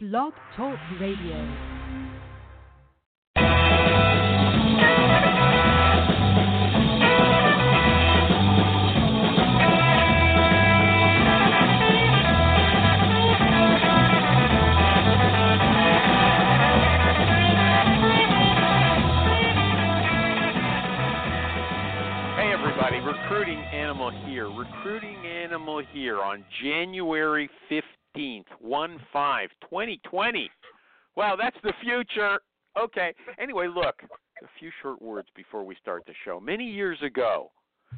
Blog Talk Radio. Hey everybody, Recruiting Animal here. Recruiting Animal here on January 15th, 1 5, 2020. Wow, that's the future. Okay. Anyway, look, a few short words before we start the show. Many years ago,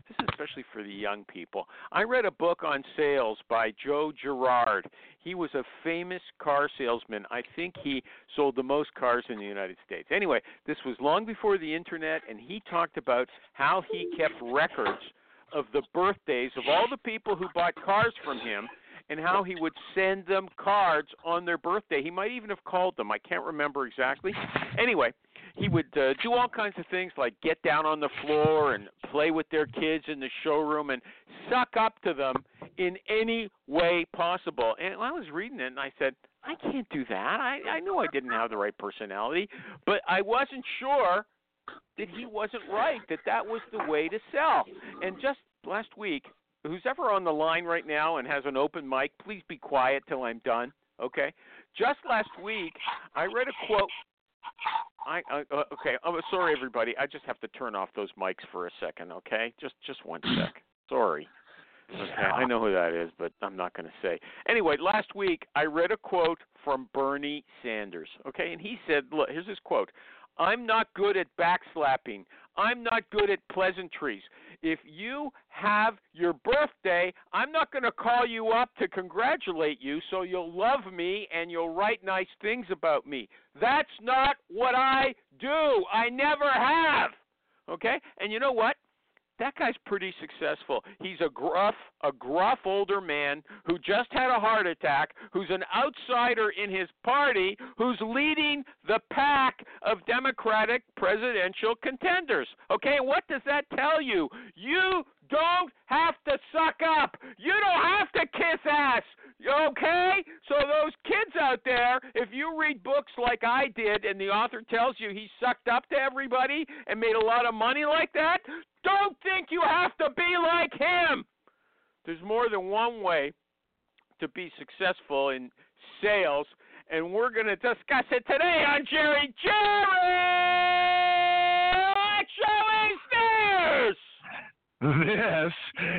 this is especially for the young people, I read a book on sales by Joe Girard. He was a famous car salesman. I think he sold the most cars in the United States. Anyway, this was long before the internet, and he talked about how he kept records of the birthdays of all the people who bought cars from him and how he would send them cards on their birthday. He might even have called them. I can't remember exactly. Anyway, he would uh, do all kinds of things like get down on the floor and play with their kids in the showroom and suck up to them in any way possible. And I was reading it and I said, I can't do that. I, I knew I didn't have the right personality, but I wasn't sure that he wasn't right, that that was the way to sell. And just last week, who's ever on the line right now and has an open mic, please be quiet till I'm done, okay? Just last week, I read a quote. I uh, okay. I'm sorry, everybody. I just have to turn off those mics for a second, okay? Just just one sec. Sorry. Okay, I know who that is, but I'm not going to say. Anyway, last week I read a quote from Bernie Sanders. Okay, and he said, "Look, here's his quote: I'm not good at backslapping. I'm not good at pleasantries. If you have your birthday, I'm not going to call you up to congratulate you so you'll love me and you'll write nice things about me. That's not what I do. I never have. Okay? And you know what? That guy's pretty successful. He's a gruff, a gruff older man who just had a heart attack, who's an outsider in his party, who's leading the pack of Democratic presidential contenders. Okay, what does that tell you? You don't have to suck up. You don't have to kiss ass. Okay? So, those kids out there, if you read books like I did and the author tells you he sucked up to everybody and made a lot of money like that, don't think you have to be like him. There's more than one way to be successful in sales, and we're going to discuss it today on Jerry Jerry. What show is this? This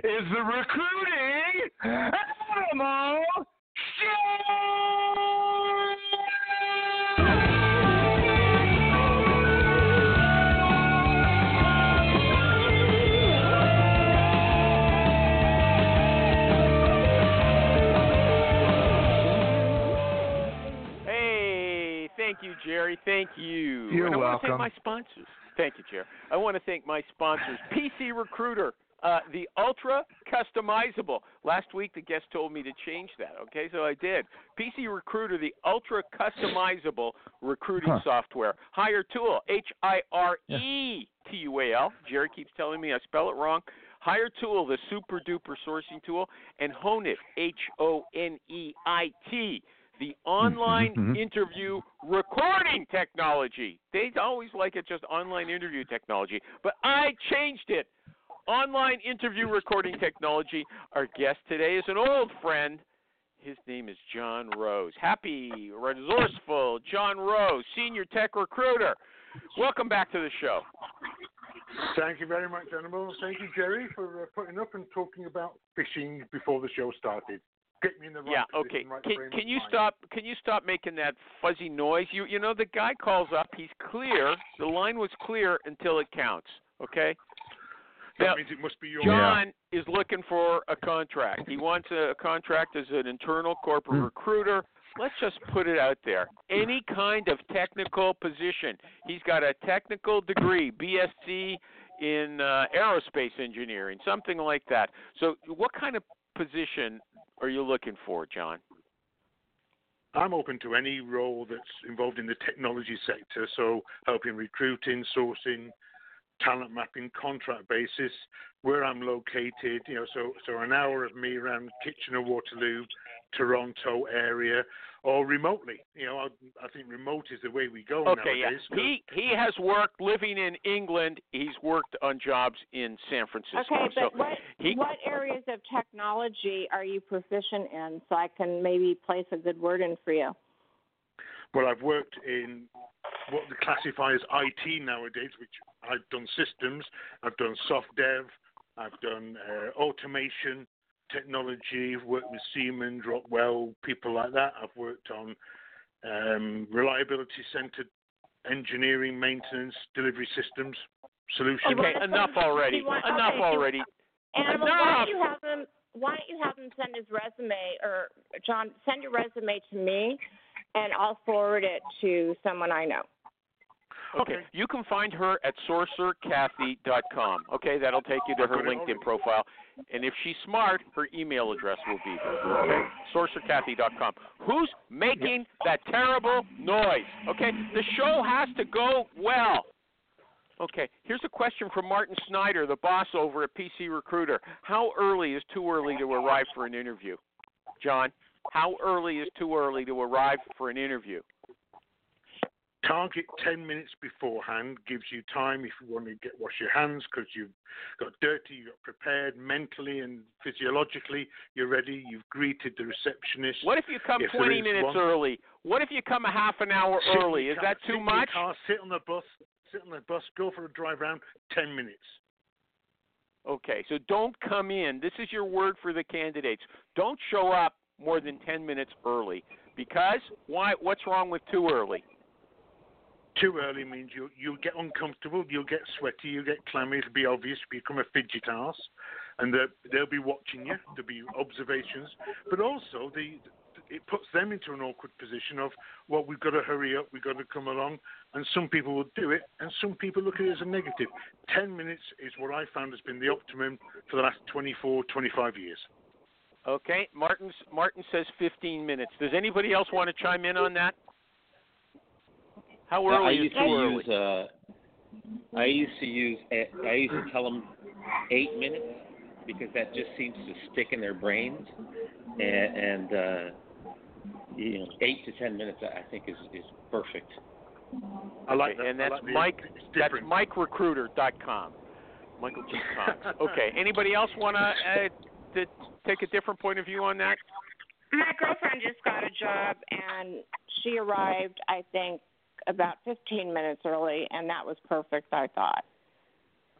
is the recruiting animal Hey, thank you, Jerry. Thank you. You're and I want to thank my sponsors. Thank you, Chair. I want to thank my sponsors, PC Recruiter, uh, the ultra customizable. Last week, the guest told me to change that. Okay, so I did. PC Recruiter, the ultra customizable recruiting Huh. software. Hiretual, H I R E T U A L. Jerry keeps telling me I spell it wrong. Hire Tool, the super duper sourcing tool, and HoneIt, H O N E I T, the online mhm. interview recording technology. They always like it just online interview technology, but I changed it. Online interview recording technology. Our guest today is an old friend. His name is John Rose. Happy, resourceful John Rose, senior tech recruiter. Welcome back to the show. Thank you very much, Animal. Thank you, Jerry, for uh, putting up and talking about fishing before the show started. Get me in the right Yeah, okay. right Can, can you mind. stop? Can you stop making that fuzzy noise? You you know the guy calls up. He's clear. The line was clear until it counts. Okay. That Now, means it must be your. John is looking for a contract. He wants a, a contract as an internal corporate Hmm. recruiter. Let's just put it out there. Any kind of technical position. He's got a technical degree, BSc in uh, aerospace engineering, something like that. So, what kind of position are you looking for, John? I'm open to any role that's involved in the technology sector, so helping recruiting, sourcing, talent mapping, contract basis, where I'm located. You know, so so an hour of me around Kitchener Waterloo Toronto area or remotely. You know, I, I think remote is the way we go Okay, nowadays. yeah. He he has worked living in England. He's worked on jobs in San Francisco. Okay, so but what he what areas of technology are you proficient in, so I can maybe place a good word in for you? Well, I've worked in what they classify as IT nowadays, which I've done systems, I've done soft dev, I've done uh, automation, technology, I've worked with Siemens, Rockwell, people like that. I've worked on um, reliability centered engineering, maintenance, delivery systems, solutions. okay. wanna Enough already. want- Enough okay, you- already. Animal, why don't you have him? Why don't you have him send his resume, or John, send your resume to me, and I'll forward it to someone I know. Okay. Okay. You can find her at sorcererkathy.com. Okay, that'll take you to her got LinkedIn already. profile. And if she's smart, her email address will be there. Okay? Who's making that terrible noise? Okay? The show has to go well. Okay, here's a question from Martin Snyder, the boss over at PC Recruiter. How early is too early to arrive for an interview? John, how early is too early to arrive for an interview? Target 10 minutes beforehand gives you time if you want to get wash your hands because you've got dirty, You've got prepared mentally and physiologically. You're ready. You've greeted the receptionist. What if you come If 20 minutes one- early? What if you come a half an hour Sit early? Is car- that too your much? Car, sit on the bus. Sit on the bus. Go for a drive around, 10 minutes. Okay, so don't come in. This is your word for the candidates. Don't show up more than 10 minutes early because why what's wrong with too early? Too early means you you'll get uncomfortable, you'll get sweaty, you'll get clammy. It'll be obvious. Become a fidget ass, and they'll, be watching you. There'll be observations, but also the it puts them into an awkward position of well, we've got to hurry up, we've got to come along, and some people will do it, and some people look at it as a negative. Ten minutes is what I found has been the optimum for the last 24, 25 years. Okay, Martin's Martin says 15 minutes. Does anybody else want to chime in on that? How I early is used too to early? use. Uh, I used to use. I used to tell them eight minutes because that just seems to stick in their brains, and, and uh, you know, eight to ten minutes I think is is perfect. I like Okay, that. and that's like Mike. That's different. MikeRecruiter.com. Michael G. Cox. Okay. Anybody else want to uh, to take a different point of view on that? My girlfriend just got a job, and she arrived, I think, about 15 minutes early, and that was perfect. I thought.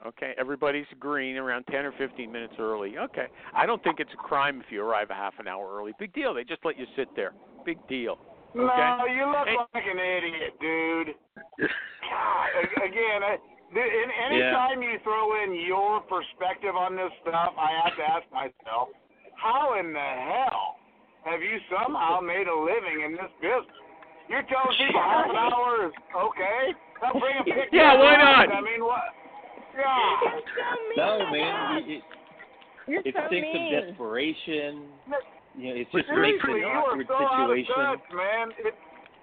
Okay, everybody's agreeing around 10 or 15 minutes early. Okay. I don't think it's a crime if you arrive a half an hour early. Big deal. They just let you sit there. Big deal. No, you look Hey. like an idiot, dude. God, again, I, th- and anytime you throw in your perspective on this stuff, I have to ask myself, how in the hell have you somehow made a living in this business? You're telling people half an hour is okay? Now bring a picture. Yeah, why not? I mean, what? God. You're so mean. No, man, God. it, it, You're it so stinks mean. of desperation. You know, it just makes Seriously, an you are awkward so out of situation. touch, man. It,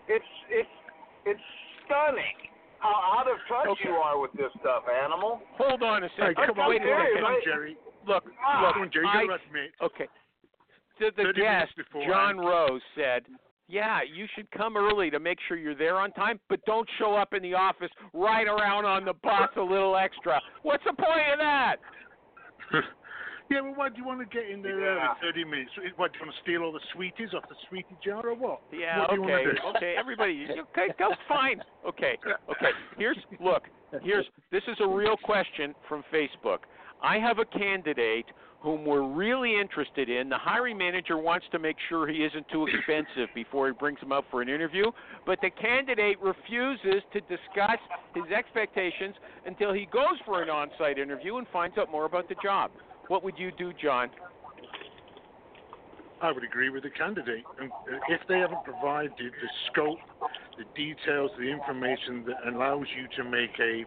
it's it's it's stunning how out of touch Okay. you are with this stuff, animal. Hold on a Hey, second. come on, Wait a second. come. Jerry. Look, Ah. look. Jerry. You I, got to okay. The, the guest. John Rose, said, "Yeah, you should come early to make sure you're there on time, but don't show up in the office right around on the bus a little extra. What's the point of that?" yeah, well, why do you want to get in there Yeah. early? 30 minutes. What, do you want to steal all the sweeties off the sweetie jar or what? Yeah, what okay, want to do? okay, everybody, okay, go fine. Okay, okay. Here's look. Here's this is a real question from Facebook. I have a candidate whom we're really interested in. The hiring manager wants to make sure he isn't too expensive before he brings him up for an interview, but the candidate refuses to discuss his expectations until he goes for an on-site interview and finds out more about the job. What would you do, John? I would agree with the candidate. And uh, if they haven't provided the scope, the details, the information that allows you to make a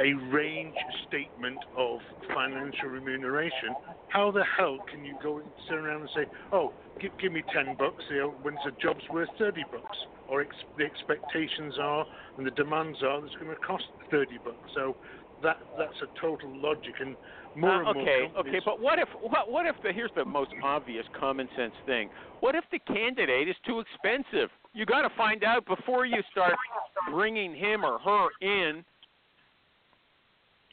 a range statement of financial remuneration, how the hell can you go and sit around and say, "Oh, give, give me ten bucks," you know, when the job's worth thirty bucks, or ex- the expectations are and the demands are that's going to cost thirty bucks. So that that's a total logic, and more Uh, and more okay, companies. okay, but what if what what if the here's the most obvious common sense thing? What if the candidate is too expensive? You got to find out before you start bringing him or her in.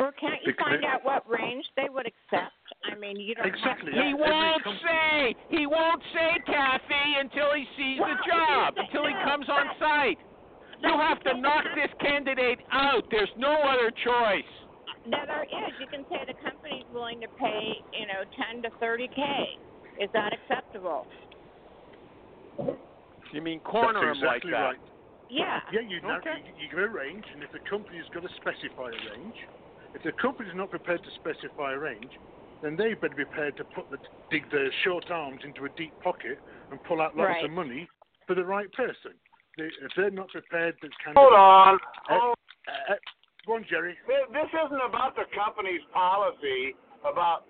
Or can't you Because- find out what range they would accept? I mean, you don't Exactly. have He won't say. He won't say, Kathy, until he sees Well, the job, no, until he comes on site. You have to knock this candidate out. There's no other choice. No, there is. You can say the company's willing to pay, you know, ten to thirty k. Is that acceptable? You mean corner that's him like exactly that? right. Yeah. Yeah, you, know, Okay. you, you give a range, and if the company's got to specify a range, if the company's not prepared to specify a range, then they better be prepared to put the dig their short arms into a deep pocket and pull out lots Right. of money for the right person. They, if they're not prepared, the Hold candidate. on. Uh, Hold Uh, uh, go on, Jerry. This isn't about the company's policy about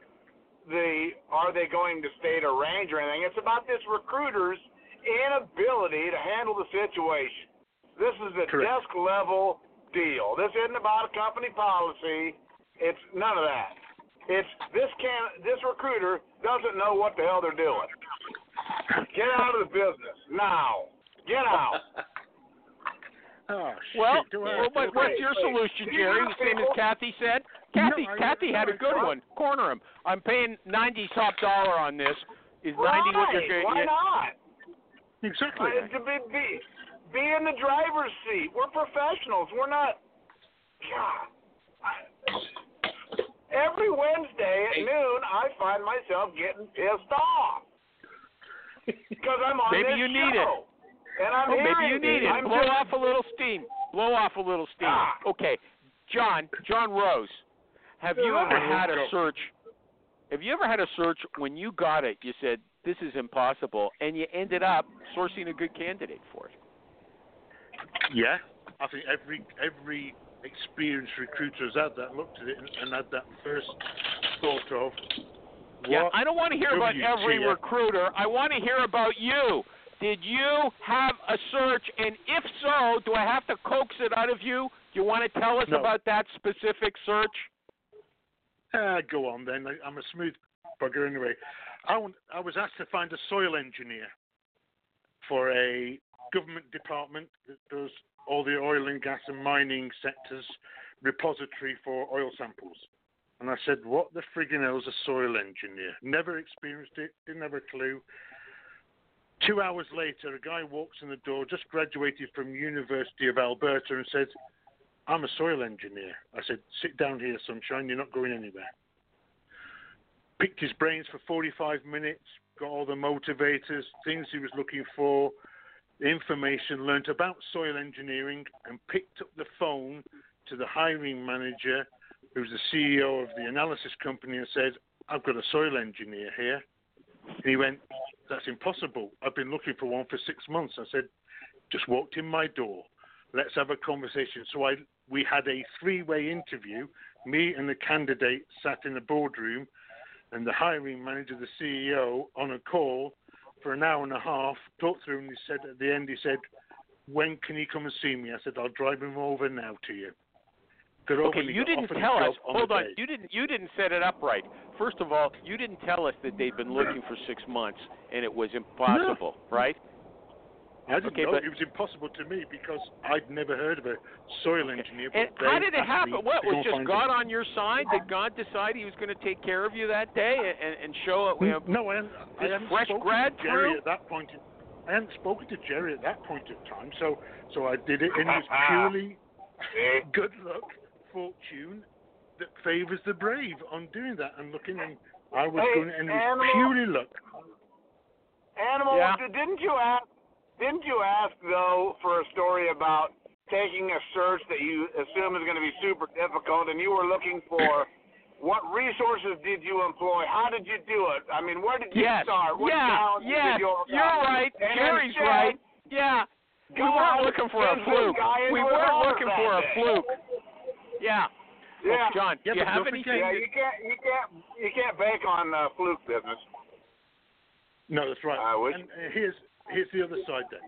the are they going to state a range or anything. It's about this recruiter's inability to handle the situation. This is a Correct. desk level deal. This isn't about a company policy. It's none of that. It's this can this recruiter doesn't know what the hell they're doing. Get out of the business now. Get out. Oh, Well, shit, do I well have to- what, what's your wait. solution, Jerry? have Same as Kathy said. Kathy, I- Kathy had a good I- one. Corner him. I'm paying ninety top dollar on this. Is ninety what you're Right, getting? Why not? Exactly. Uh, to be, be, be in the driver's seat. We're professionals. We're not. God. I- Every Wednesday at noon, I find myself getting pissed off because I'm on Maybe this you need it. show. And I'm Oh, maybe you need it. I'm Blow just, off a little steam. Blow off a little steam. Ah. Okay, John. John Rose. Have you ever had a search? Have you ever had a search when you got it? You said this is impossible, and you ended up sourcing a good candidate for it. Yeah, I think every every experienced recruiter has had that, looked at it, and, and had that first thought of. Yeah, I don't want to hear about WTF? every recruiter. I want to hear about you. Did you have a search, and if so, do I have to coax it out of you? Do you want to tell us No. about that specific search? Uh, go on then. I, I'm a smooth bugger anyway. I, I was asked to find a soil engineer for a government department that does all the oil and gas and mining sectors repository for oil samples. And I said, what the friggin' hell's a soil engineer? Never experienced it, didn't have a clue. Two hours later, a guy walks in the door, just graduated from University of Alberta, and says, I'm a soil engineer. I said, sit down here, sunshine, you're not going anywhere. Picked his brains for 45 minutes, got all the motivators, things he was looking for, information, learnt about soil engineering, and picked up the phone to the hiring manager, who's the CEO of the analysis company, and said, I've got a soil engineer here. And he went, That's impossible. I've been looking for one for six months. I said, Just walked in my door. Let's have a conversation. So I, we had a three way interview. Me and the candidate sat in the boardroom, and the hiring manager, the CEO, on a call for an hour and a half, talked through, and he said at the end, he said, When can you come and see me? I said, I'll drive him over now to you. Okay, you didn't tell us. on Hold on, day. you didn't. You didn't set it up right. First of all, you didn't tell us that they'd been looking for six months and it was impossible, right? I didn't Okay, know. but- It was impossible to me because I'd never heard of a soil engineer. And how did it happen? What was just God him. on your side? Did God decide He was going to take care of you that day and, and show it? You know, No, I hadn't, I hadn't fresh spoken grad to Jerry at that point. In, I hadn't spoken to Jerry at that point of time, so so I did it, and it was purely good luck, fortune that favors the brave on doing that and looking. And I was Hey, going, and it was animal. purely luck. Animal, Yeah. didn't you ask? Didn't you ask though for a story about taking a search that you assume is going to be super difficult, and you were looking for what resources did you employ? How did you do it? I mean, where did you yes, start? What yeah, challenges did you overcome? you're right. And Jerry's instead, right. Yeah, we weren't looking for a fluke. We weren't looking for a fluke. Yeah. Yeah. Oh, John, Yeah, you have anything? Yeah, you can't, you can't, you can't bank on uh, fluke business. No, that's right. I wish- And uh, here's here's the other side then.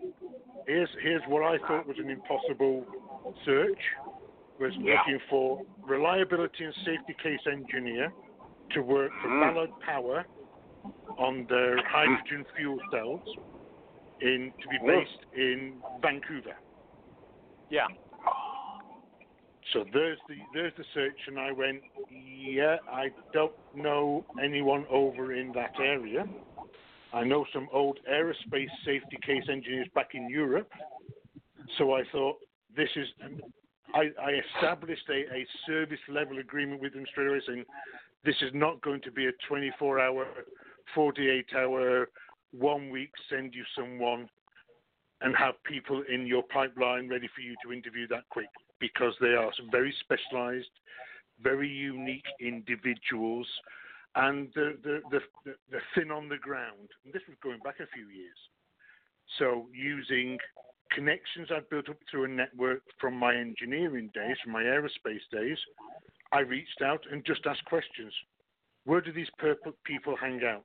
Here's here's what I thought was an impossible search. was Yeah. looking for reliability and safety case engineer to work for Mm. Ballard Power on their hydrogen fuel cells in to be Mm. based in Vancouver. Yeah. So there's the there's the search, and I went, yeah, I don't know anyone over in that area. I know some old aerospace safety case engineers back in Europe. So I thought this is. I, I established a, a service level agreement with them straight away, saying this is not going to be a 24 hour, 48 hour, one week send you someone and have people in your pipeline ready for you to interview that quick because they are some very specialized, very unique individuals, and they're, they're thin on the ground. And this was going back a few years. So using connections I'd built up through a network from my engineering days, from my aerospace days, I reached out and just asked questions. Where do these people hang out?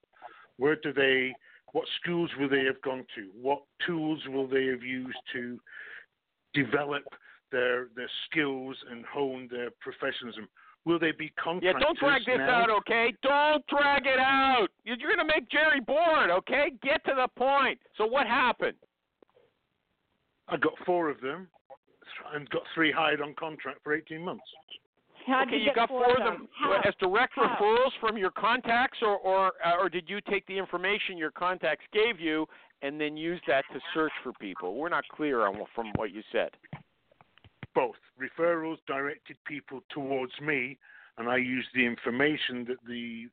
Where do they? What schools will they have gone to? What tools will they have used to develop their their skills and hone their professionalism? Will they be Yeah, don't drag this now? out, okay? Don't drag it out. You're going to make Jerry bored, okay? Get to the point. So what happened? I got four of them and got three hired on contract for 18 months. How'd okay, you, you got four four of them? How? as direct How? referrals from your contacts, or or uh, or did you take the information your contacts gave you and then use that to search for people? We're not clear on from what you said. Both. Referrals directed people towards me, and I used the information that the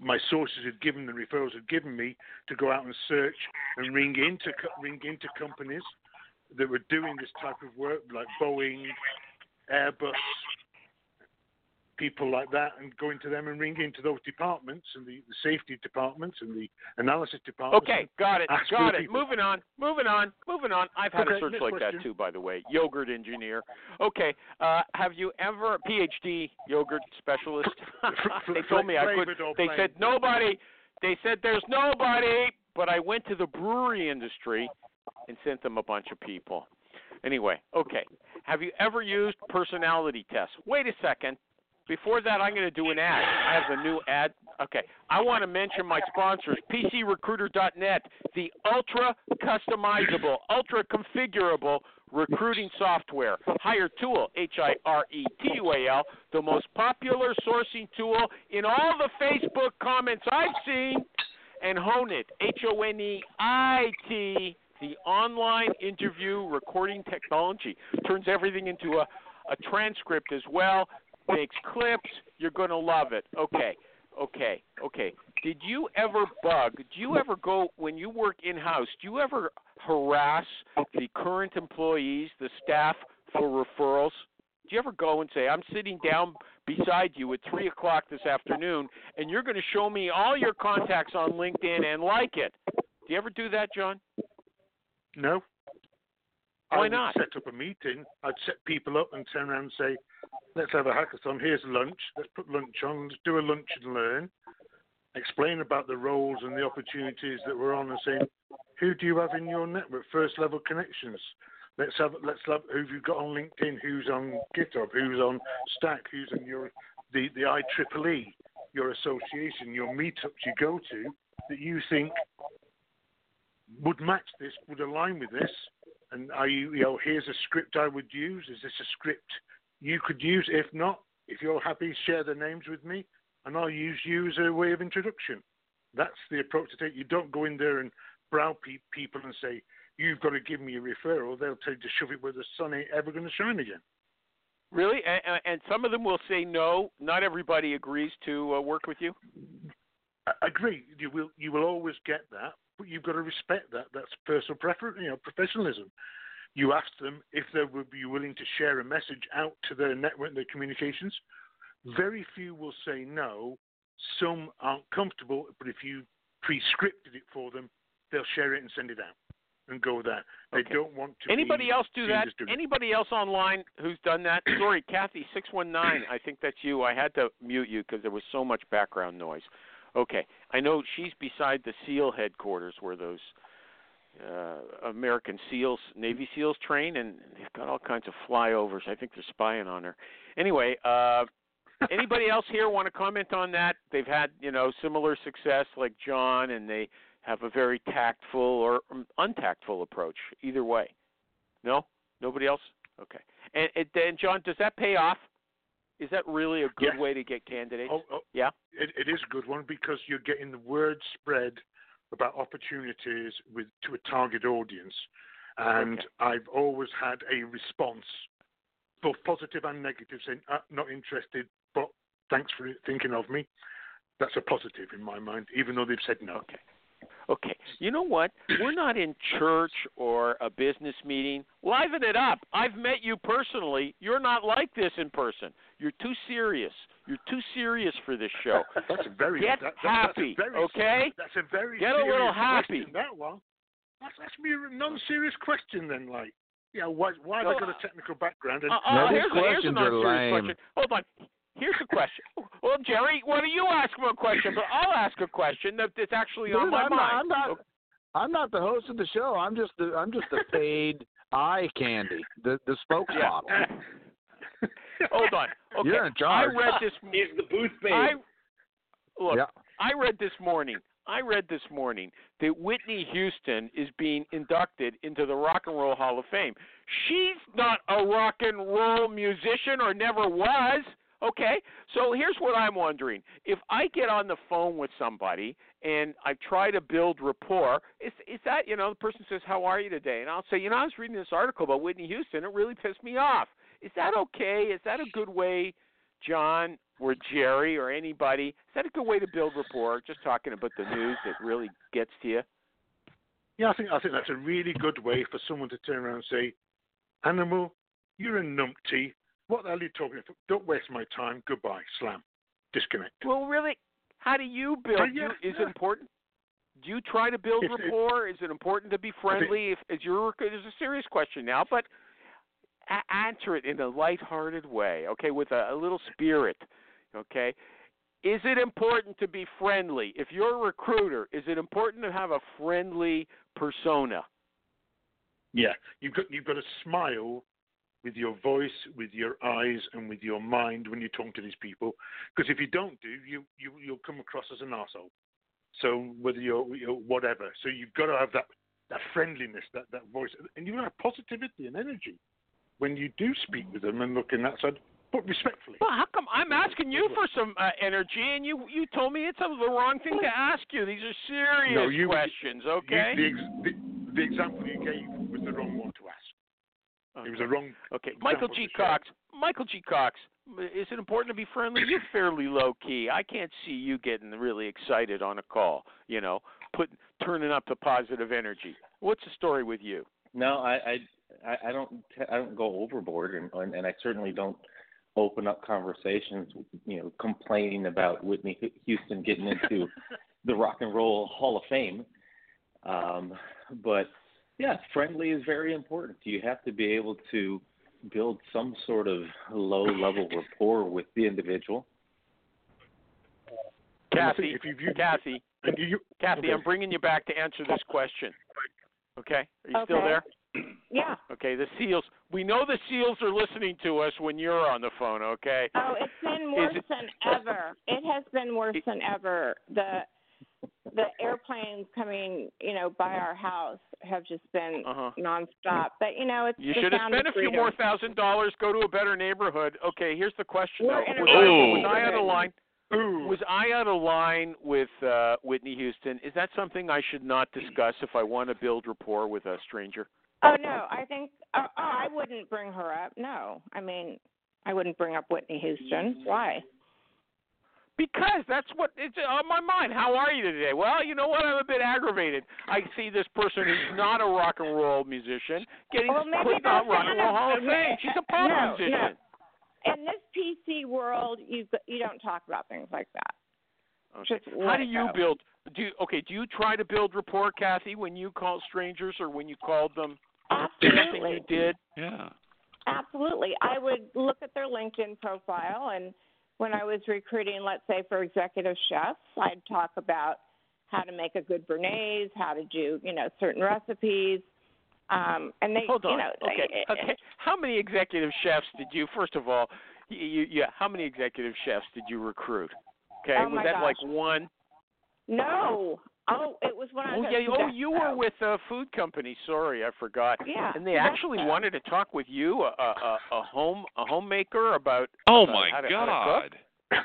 my sources had given, the referrals had given me, to go out and search and ring into ring into companies that were doing this type of work, like Boeing, Airbus, people like that, and going to them and ringing into those departments and the, the safety departments and the analysis departments. Okay, got it, got it. people. Moving on, moving on, moving on. I've had Okay, a search like question. that too, by the way. Yogurt engineer. Okay, uh, have you ever PhD yogurt specialist? they told me I could. They said nobody. They said there's nobody. But I went to the brewery industry and sent them a bunch of people. Anyway, okay. Have you ever used personality tests? Wait a second. Before that, I'm going to do an ad. I have a new ad. Okay. I want to mention my sponsors, PCRecruiter.net, the ultra customizable, ultra configurable recruiting software. Hire Tool, H I R E T U A L, the most popular sourcing tool in all the Facebook comments I've seen. And HoneIt, H O N E I T, the online interview recording technology. Turns everything into a, a transcript as well makes clips. You're going to love it. Okay, okay, okay. Did you ever bug? Do you ever go when you work in house? Do you ever harass the current employees, the staff, for referrals? Do you ever go and say, "I'm sitting down beside you at three o'clock this afternoon, and you're going to show me all your contacts on LinkedIn and like it"? Do you ever do that, John? No. Why I would not? set up a meeting. I'd set people up and turn around and say, let's have a hackathon. Here's lunch. Let's put lunch on. Let's do a lunch and learn. Explain about the roles and the opportunities that we're on and saying, who do you have in your network? First level connections. Let's have let's have who've you got on LinkedIn, who's on GitHub, who's on Stack, who's on your the, the IEEE, your association, your meetups you go to that you think would match this, would align with this, and are you, you know, here's a script I would use. Is this a script you could use? If not, if you're happy, share the names with me, and I'll use you as a way of introduction. That's the approach to take. You don't go in there and browbeat people and say, you've got to give me a referral. They'll tell you to shove it where the sun ain't ever going to shine again. Really? And, and some of them will say no. Not everybody agrees to uh, work with you. I agree. You will you will always get that, but you've got to respect that. That's personal preference, you know, professionalism. You ask them if they would be willing to share a message out to their network, their communications. Very few will say no. Some aren't comfortable, but if you pre-scripted it for them, they'll share it and send it out and go with that. They Okay. don't want to. Anybody else do that? as doing it. Anybody else online who's done that? Sorry, Kathy six one nine. I think that's you. I had to mute you because there was so much background noise. Okay, I know she's beside the SEAL headquarters where those uh, American SEALs, Navy SEAls train, and they've got all kinds of flyovers. I think they're spying on her. Anyway, uh, anybody else here want to comment on that? They've had you know similar success like John, and they have a very tactful or um, untactful approach. Either way, no, nobody else. Okay, and, and then John, does that pay off? Is that really a good Yes. way to get candidates? Oh, oh, Yeah. it, it is a good one because you're getting the word spread about opportunities with to a target audience, and Okay. I've always had a response, both positive and negative, saying uh, not interested, but thanks for thinking of me. That's a positive in my mind, even though they've said no. Okay. Okay. You know what? We're not in church or a business meeting. Liven it up. I've met you personally. You're not like this in person. You're too serious. You're too serious for this show. That's a very Get that, that- happy, That's a very, okay? That's a very Get a serious little happy. Question, that one. That's that's me a non-serious question then. Like, yeah, why why have No, I got a technical background? And Uh, uh, No, these here's, a, here's a questions are non-serious lame. question. Hold on. Here's a question. Well, Jerry, why don't you ask him a question? But I'll ask a question that, that's actually on my I'm not- mind. I'm not- I'm not the host of the show. I'm just the I'm just the paid eye candy, the the spokesmodel. Hold on. Okay. You're in I read this. He's the booth babe. I look. Yeah. I read this morning. I read this morning that Whitney Houston is being inducted into the Rock and Roll Hall of Fame. She's not a rock and roll musician or never was. Okay? So here's what I'm wondering. If I get on the phone with somebody and I try to build rapport, is is that, you know, the person says, "How are you today?" and I'll say, "You know, I was reading this article about Whitney Houston. It really pissed me off." Is that okay? Is that a good way John or Jerry or anybody. Is that a good way to build rapport? Just talking about the news that really gets to you. Yeah, I think I think that's a really good way for someone to turn around and say, "Animal, you're a numpty. What the hell are you talking about? Don't waste my time. Goodbye. Slam. Disconnect." Well, really, how do you build? Uh, yeah, you, is yeah. it important? Do you try to build If rapport? Is it important to be friendly? If is your it's a serious question now, but answer it in a lighthearted way, okay, with a, a little spirit, okay. Is it important to be friendly? If you're a recruiter, is it important to have a friendly persona? Yeah, you've got you've got to smile with your voice, with your eyes, and with your mind when you talk to these people. Because if you don't do, you you you'll come across as an asshole. So whether you're, you're whatever, so you've got to have that that friendliness, that that voice, and you've got to have positivity and energy when you do speak with them and look in that side, but respectfully. Well, how come I'm asking you for some uh, energy and you you told me it's the wrong thing to ask you? These are serious No, you- questions, You- okay? the, ex- the, the example you gave was the wrong one to ask. It was a wrong. Okay, Michael G. Cox. Michael G. Cox. Is it important to be friendly? You're fairly low key. I can't see you getting really excited on a call. You know, put turning up the positive energy. What's the story with you? No, I I I- I don't t- I don't go overboard, and and, and I certainly don't open up conversations, you know, complaining about Whitney Houston getting into the Rock and Roll Hall of Fame. Um, but yeah, friendly is very important. You have to be able to build some sort of low level rapport with the individual. And I Kathy, if you've- Kathy, And you, Kathy, okay. I'm bringing you back to answer this question. Okay? Are you still there? Yeah. Okay, the SEALs. We know the SEALs are listening to us when you're on the phone, okay? Oh, it's been worse it- than ever. It has been worse than ever. The the airplanes coming, you know, by our house have just been Uh-huh. nonstop. But you know, it's You should have spent of a few more thousand dollars, go to a better neighborhood. Okay, here's the question We're though. in a Was, I, was I out of line? Ooh. Was I out of line with uh, Whitney Houston? Is that something I should not discuss if I want to build rapport with a stranger? Oh no, I think oh, oh, I wouldn't bring her up. No, I mean, I wouldn't bring up Whitney Houston. Why? Because that's what it's on my mind. How are you today? Well, you know what? I'm a bit aggravated. I see this person who's not a rock and roll musician getting Well, maybe put in the that's Rock and Roll Hall of Fame. She's a pop no, musician. No. In this PC world, you you don't talk about things like that. Okay. How do you build? Do you, okay? Do you try to build rapport, Kathy, when you call strangers or when you called them? Absolutely. you did. Yeah. Absolutely. I would look at their LinkedIn profile, and when I was recruiting, let's say for executive chefs, I'd talk about how to make a good béarnaise, how to do, you know, certain recipes. Um, and they, Hold on. you know, okay. I- okay. How many executive chefs did you? First of all, you, you, yeah. How many executive chefs did you recruit? Okay. Oh, was my that like one? No. Oh, it was when I Oh was. yeah. at Oh, you were Sodexo. with a food company. Sorry, I forgot. Yeah. And they actually Sodexo. wanted to talk with you, a, a, a home a homemaker, about. Oh about my how to, how to cook. God.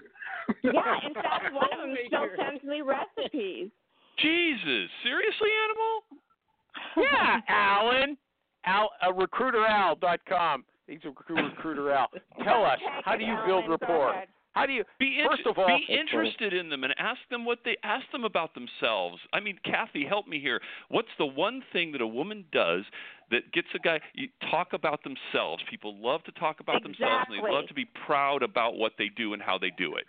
Yeah, in fact, one of them still sends me recipes. Jesus. Seriously, animal? Yeah, Alan. Al, uh, recruiteral.com. He's a recruiter, recruiter Al. Tell us, how do you build Alan, go rapport? Ahead. How do you? Be First inter- of all, be interested in them and ask them what they ask them about themselves. I mean, Kathy, help me here. What's the one thing that a woman does that gets a guy you talk about themselves? People love to talk about themselves and they love to be proud about what they do and how they do it.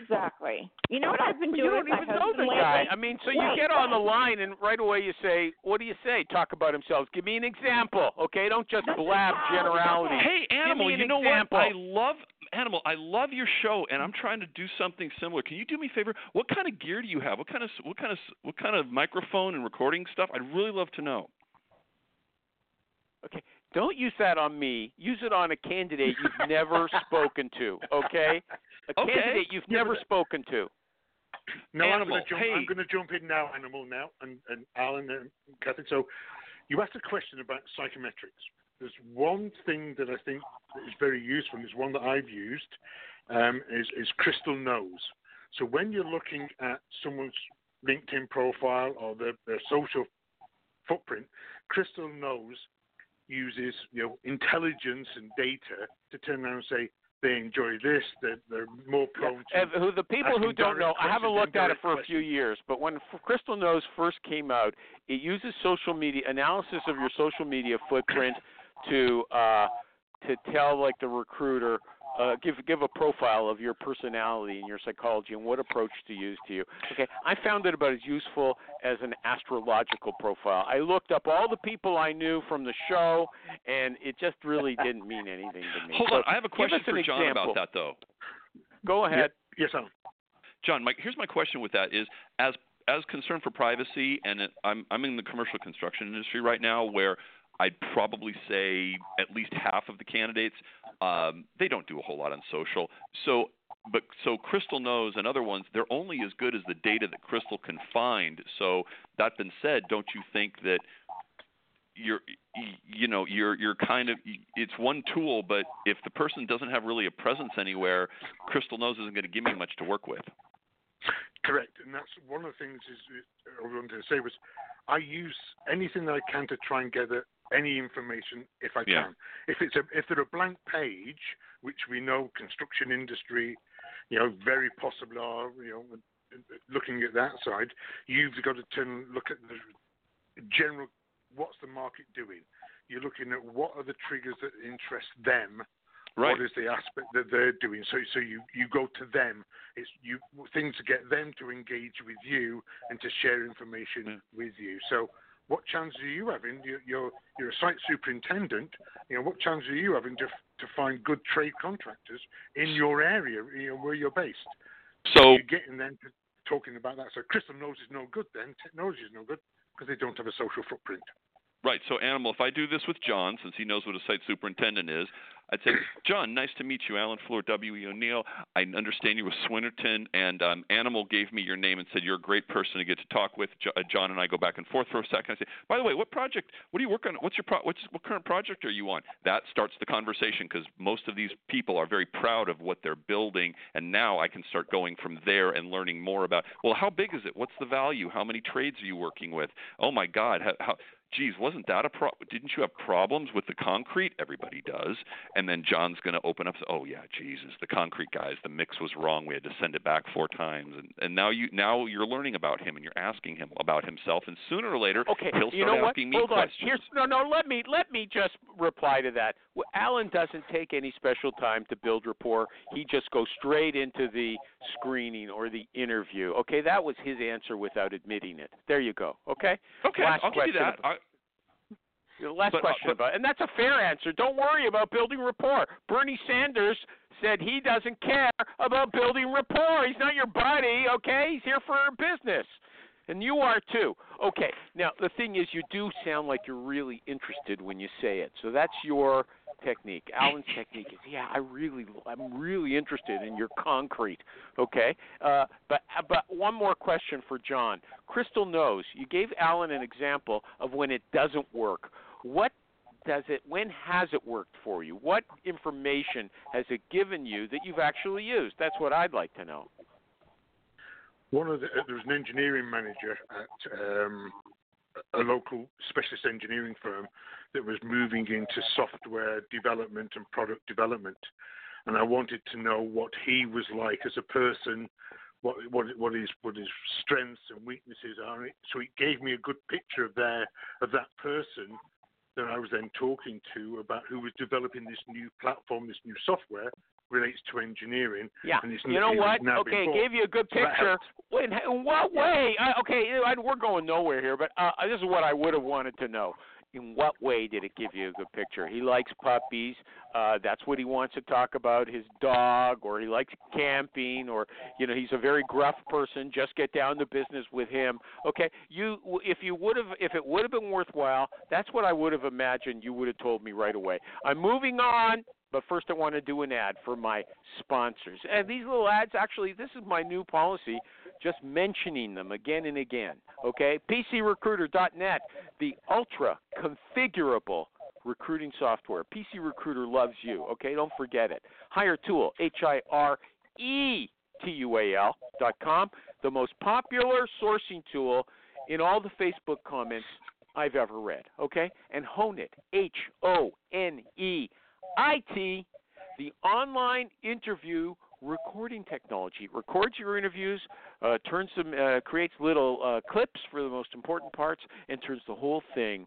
Exactly. You know what I've been doing you with don't even know the lately? guy. I mean, so you Wait, get on the line and right away you say, "What do you say?" Talk about himself. Give me an example, okay? Don't just blab how- generality. Hey, Animal, me an you know example. what? I love Animal. I love your show, and I'm mm. trying to do something similar. Can you do me a favor? What kind of gear do you have? What kind of what kind of what kind of microphone and recording stuff? I'd really love to know. Okay, don't use that on me. Use it on a candidate you've never spoken to, okay? A Okay. candidate you've never but- spoken to. No, I'm Animal, going to jump. hey. I'm going to jump in now, animal now, and, and Alan and Catherine. So, you asked a question about psychometrics. There's one thing that I think is very useful. And is one that I've used. Um, is is Crystal Knows. So when you're looking at someone's LinkedIn profile or their, their social footprint, Crystal Knows uses you know intelligence and data to turn around and say they enjoy this, they're, they're more prone to And who the people who don't know, I haven't looked at it for a few years, but when Crystal Knows first came out, it uses social media analysis of your social media footprint to uh, to tell like the recruiter uh, give give a profile of your personality and your psychology and what approach to use to you. Okay, I found it about as useful as an astrological profile. I looked up all the people I knew from the show, and it just really didn't mean anything to me. Hold So on, I have a question for John example. about that though. Go ahead. Yes, Alan. John, Mike, here's my question with that: is as as concern for privacy, and it, I'm I'm in the commercial construction industry right now, where I'd probably say at least half of the candidates um, they don't do a whole lot on social. So, but so Crystal knows, and other ones, they're only as good as the data that Crystal can find. So that being said, don't you think that you're you know you're you're kind of it's one tool but if the person doesn't have really a presence anywhere crystal knows isn't going to give me much to work with Correct, and that's one of the things is, is I wanted to say was I use anything that I can to try and gather any information if I Yeah. can. If it's a if they're a blank page, which we know construction industry, you know, very possible are, you know, looking at that side, you've got to turn look at the general. What's the market doing? You're looking at what are the triggers that interest them right what is the aspect that they're doing? So, so you, you go to them. It's you things to get them to engage with you and to share information Yeah. with you. So, what chance are you having? You're, you're you're a site superintendent. You know, what chance are you having to to find good trade contractors in your area, you know, where you're based? so you're getting them to talking about that. So, Crystal knows is no good. Then technology is no good because they don't have a social footprint. Right. So, Animal, if I do this with John, since he knows what a site superintendent is, I'd say, John, nice to meet you. Alan Fleur, W.E. O'Neill. I understand you with Swinerton, and um, Animal gave me your name and said you're a great person to get to talk with. Uh, John and I go back and forth for a second. I say, by the way, what project? What do you work on? What's your pro- what's what current project are you on? That starts the conversation because most of these people are very proud of what they're building, and now I can start going from there and learning more about. Well, how big is it? What's the value? How many trades are you working with? Oh my God, how, how geez, wasn't that a pro? Didn't you have problems with the concrete? Everybody does. And then John's going to open up. Oh yeah, Jesus, the concrete guys, the mix was wrong. We had to send it back four times. And and now you now you're learning about him and you're asking him about himself. And sooner or later, Okay, he'll start you know what? asking me Hold on. questions. Here's no, no. Let me let me just reply to that. Alan doesn't take any special time to build rapport. He just goes straight into the screening or the interview. Okay, that was his answer without admitting it. There you go. Okay. okay, last I'll give you question that. I, last But, uh, question but- about, and that's a fair answer. Don't worry about building rapport. Bernie Sanders said he doesn't care about building rapport. He's not your buddy. Okay, he's here for business. And you are too. Okay. Now the thing is, you do sound like you're really interested when you say it. So that's your technique. Alan's technique is, yeah, I really, I'm really interested in your concrete. Okay. Uh, but but one more question for John. Crystal knows you gave Alan an example of when it doesn't work. What does it when has it worked for you what information has it given you that you've actually used that's what i'd like to know one of the there was an engineering manager at um, a local specialist engineering firm that was moving into software development and product development, and I wanted to know what he was like as a person, what what what his what his strengths and weaknesses are. So it gave me a good picture of their of that person that I was then talking to about who was developing this new platform, this new software relates to engineering. Yeah. And it's you know what? Okay, before. gave you a good picture. Wait, in what way? I, okay, I, we're going nowhere here, but uh, this is what I would have wanted to know. In what way did it give you a good picture? He likes puppies. Uh, that's what he wants to talk about. His dog, or he likes camping, or you know, he's a very gruff person. Just get down to business with him. Okay, you if you would have if it would have been worthwhile, that's what I would have imagined. You would have told me right away. I'm moving on. But first, I want to do an ad for my sponsors. And these little ads, actually, this is my new policy, just mentioning them again and again. Okay? PCRecruiter.net, the ultra configurable recruiting software. PC Recruiter loves you. Okay? Don't forget it. Hiretual, H I R E T U A L dot com, the most popular sourcing tool in all the Facebook comments I've ever read. Okay? And HoneIt, H O N E IT, the online interview recording technology. It records your interviews, uh, turns them, uh, creates little uh, clips for the most important parts, and turns the whole thing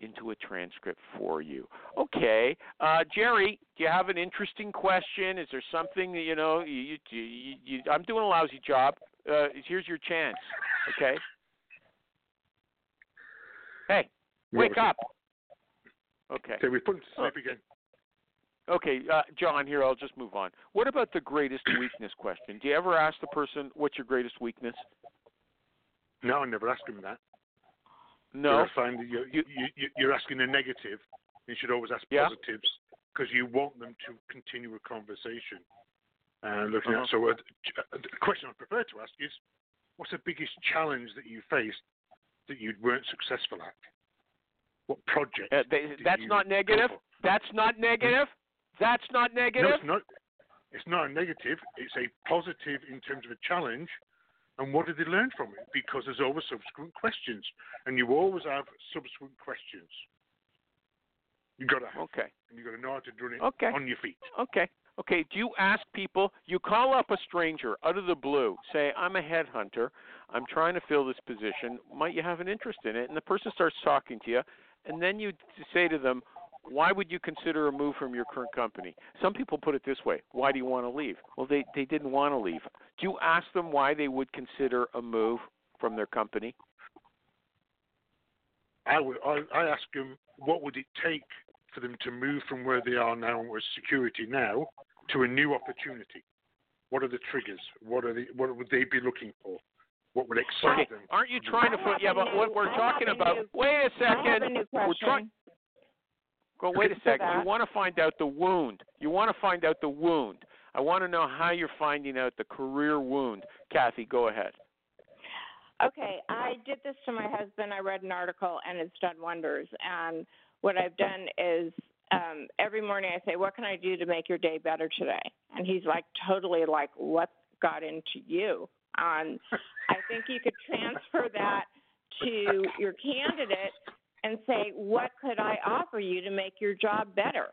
into a transcript for you. Okay, uh, Jerry, do you have an interesting question? Is there something that you know? You, you, you, you, I'm doing a lousy job. Uh, here's your chance. Okay. Hey, wake up. Okay. So we put him to sleep again. Okay, uh, John, here, I'll just move on. What about the greatest weakness question? Do you ever ask the person, what's your greatest weakness? No, I never ask him that. No. I find that you're, you, you, you're asking a negative. You should always ask Yeah. positives because you want them to continue a conversation. And looking Uh-huh. at so, uh, the question I prefer to ask is, what's the biggest challenge that you faced that you weren't successful at? What project? Uh, they, that's not go negative. for? That's not negative. That's not negative. No, it's not. It's not a negative. It's a positive in terms of a challenge. And what did they learn from it? Because there's always subsequent questions, and you always have subsequent questions. You got to have, Okay. and you got to know how to do it Okay. on your feet. Okay. Okay. Do you ask people? You call up a stranger out of the blue, say, "I'm a headhunter. I'm trying to fill this position. Might you have an interest in it?" And the person starts talking to you, and then you say to them, "Why would you consider a move from your current company?" Some people put it this way: "Why do you want to leave?" Well, they they didn't want to leave. Do you ask them why they would consider a move from their company? I would. I, I ask them, what would it take for them to move from where they are now with security now to a new opportunity? What are the triggers? What are the? What would they be looking for? What would excite Okay. them? Aren't you trying to I put? Yeah, but what we're talking about. new- Wait a I have second. a new We're trying. Question. Go wait a second. You want to find out the wound. You want to find out the wound. I want to know how you're finding out the career wound. Kathy, go ahead. Okay, I did this to my husband. I read an article and it's done wonders. And what I've done is um, every morning I say, What can I do to make your day better today? And he's like, totally like, What got into you? And I think you could transfer that to your candidate and say, What could I offer you to make your job better?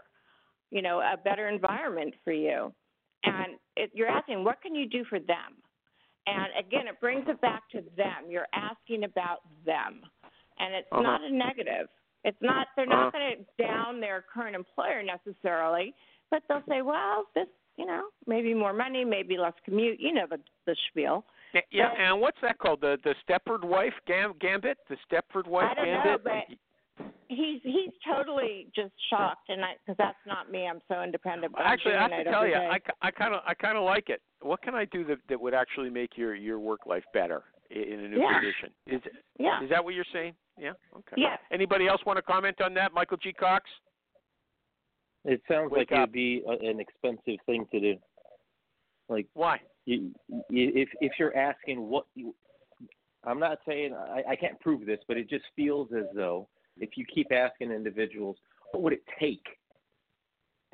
You know, a better environment for you. And it, you're asking, What can you do for them? And again, it brings it back to them. You're asking about them. And it's Uh-huh. not a negative. It's not they're Uh-huh. not going to down their current employer necessarily, but they'll say, "Well, this, you know, maybe more money, maybe less commute, you know the the spiel." Yeah, Yeah, and what's that called? The the Stepford wife gam- gambit? The Stepford wife I don't know, gambit? but- He's he's totally just shocked and I cuz that's not me. I'm so independent. But I'm Actually, I have to tell you, day. I, I kind of I kind of like it. What can I do that that would actually make your your work life better? in a new Yeah. position. Is Yeah. is that what you're saying? Yeah. Okay. Yes. Anybody else want to comment on that? Michael G. Cox. It sounds Wake like it'd be an expensive thing to do. Like Why? you, you, if if you're asking what you, I'm not saying I, I can't prove this, but it just feels as though if you keep asking individuals, what would it take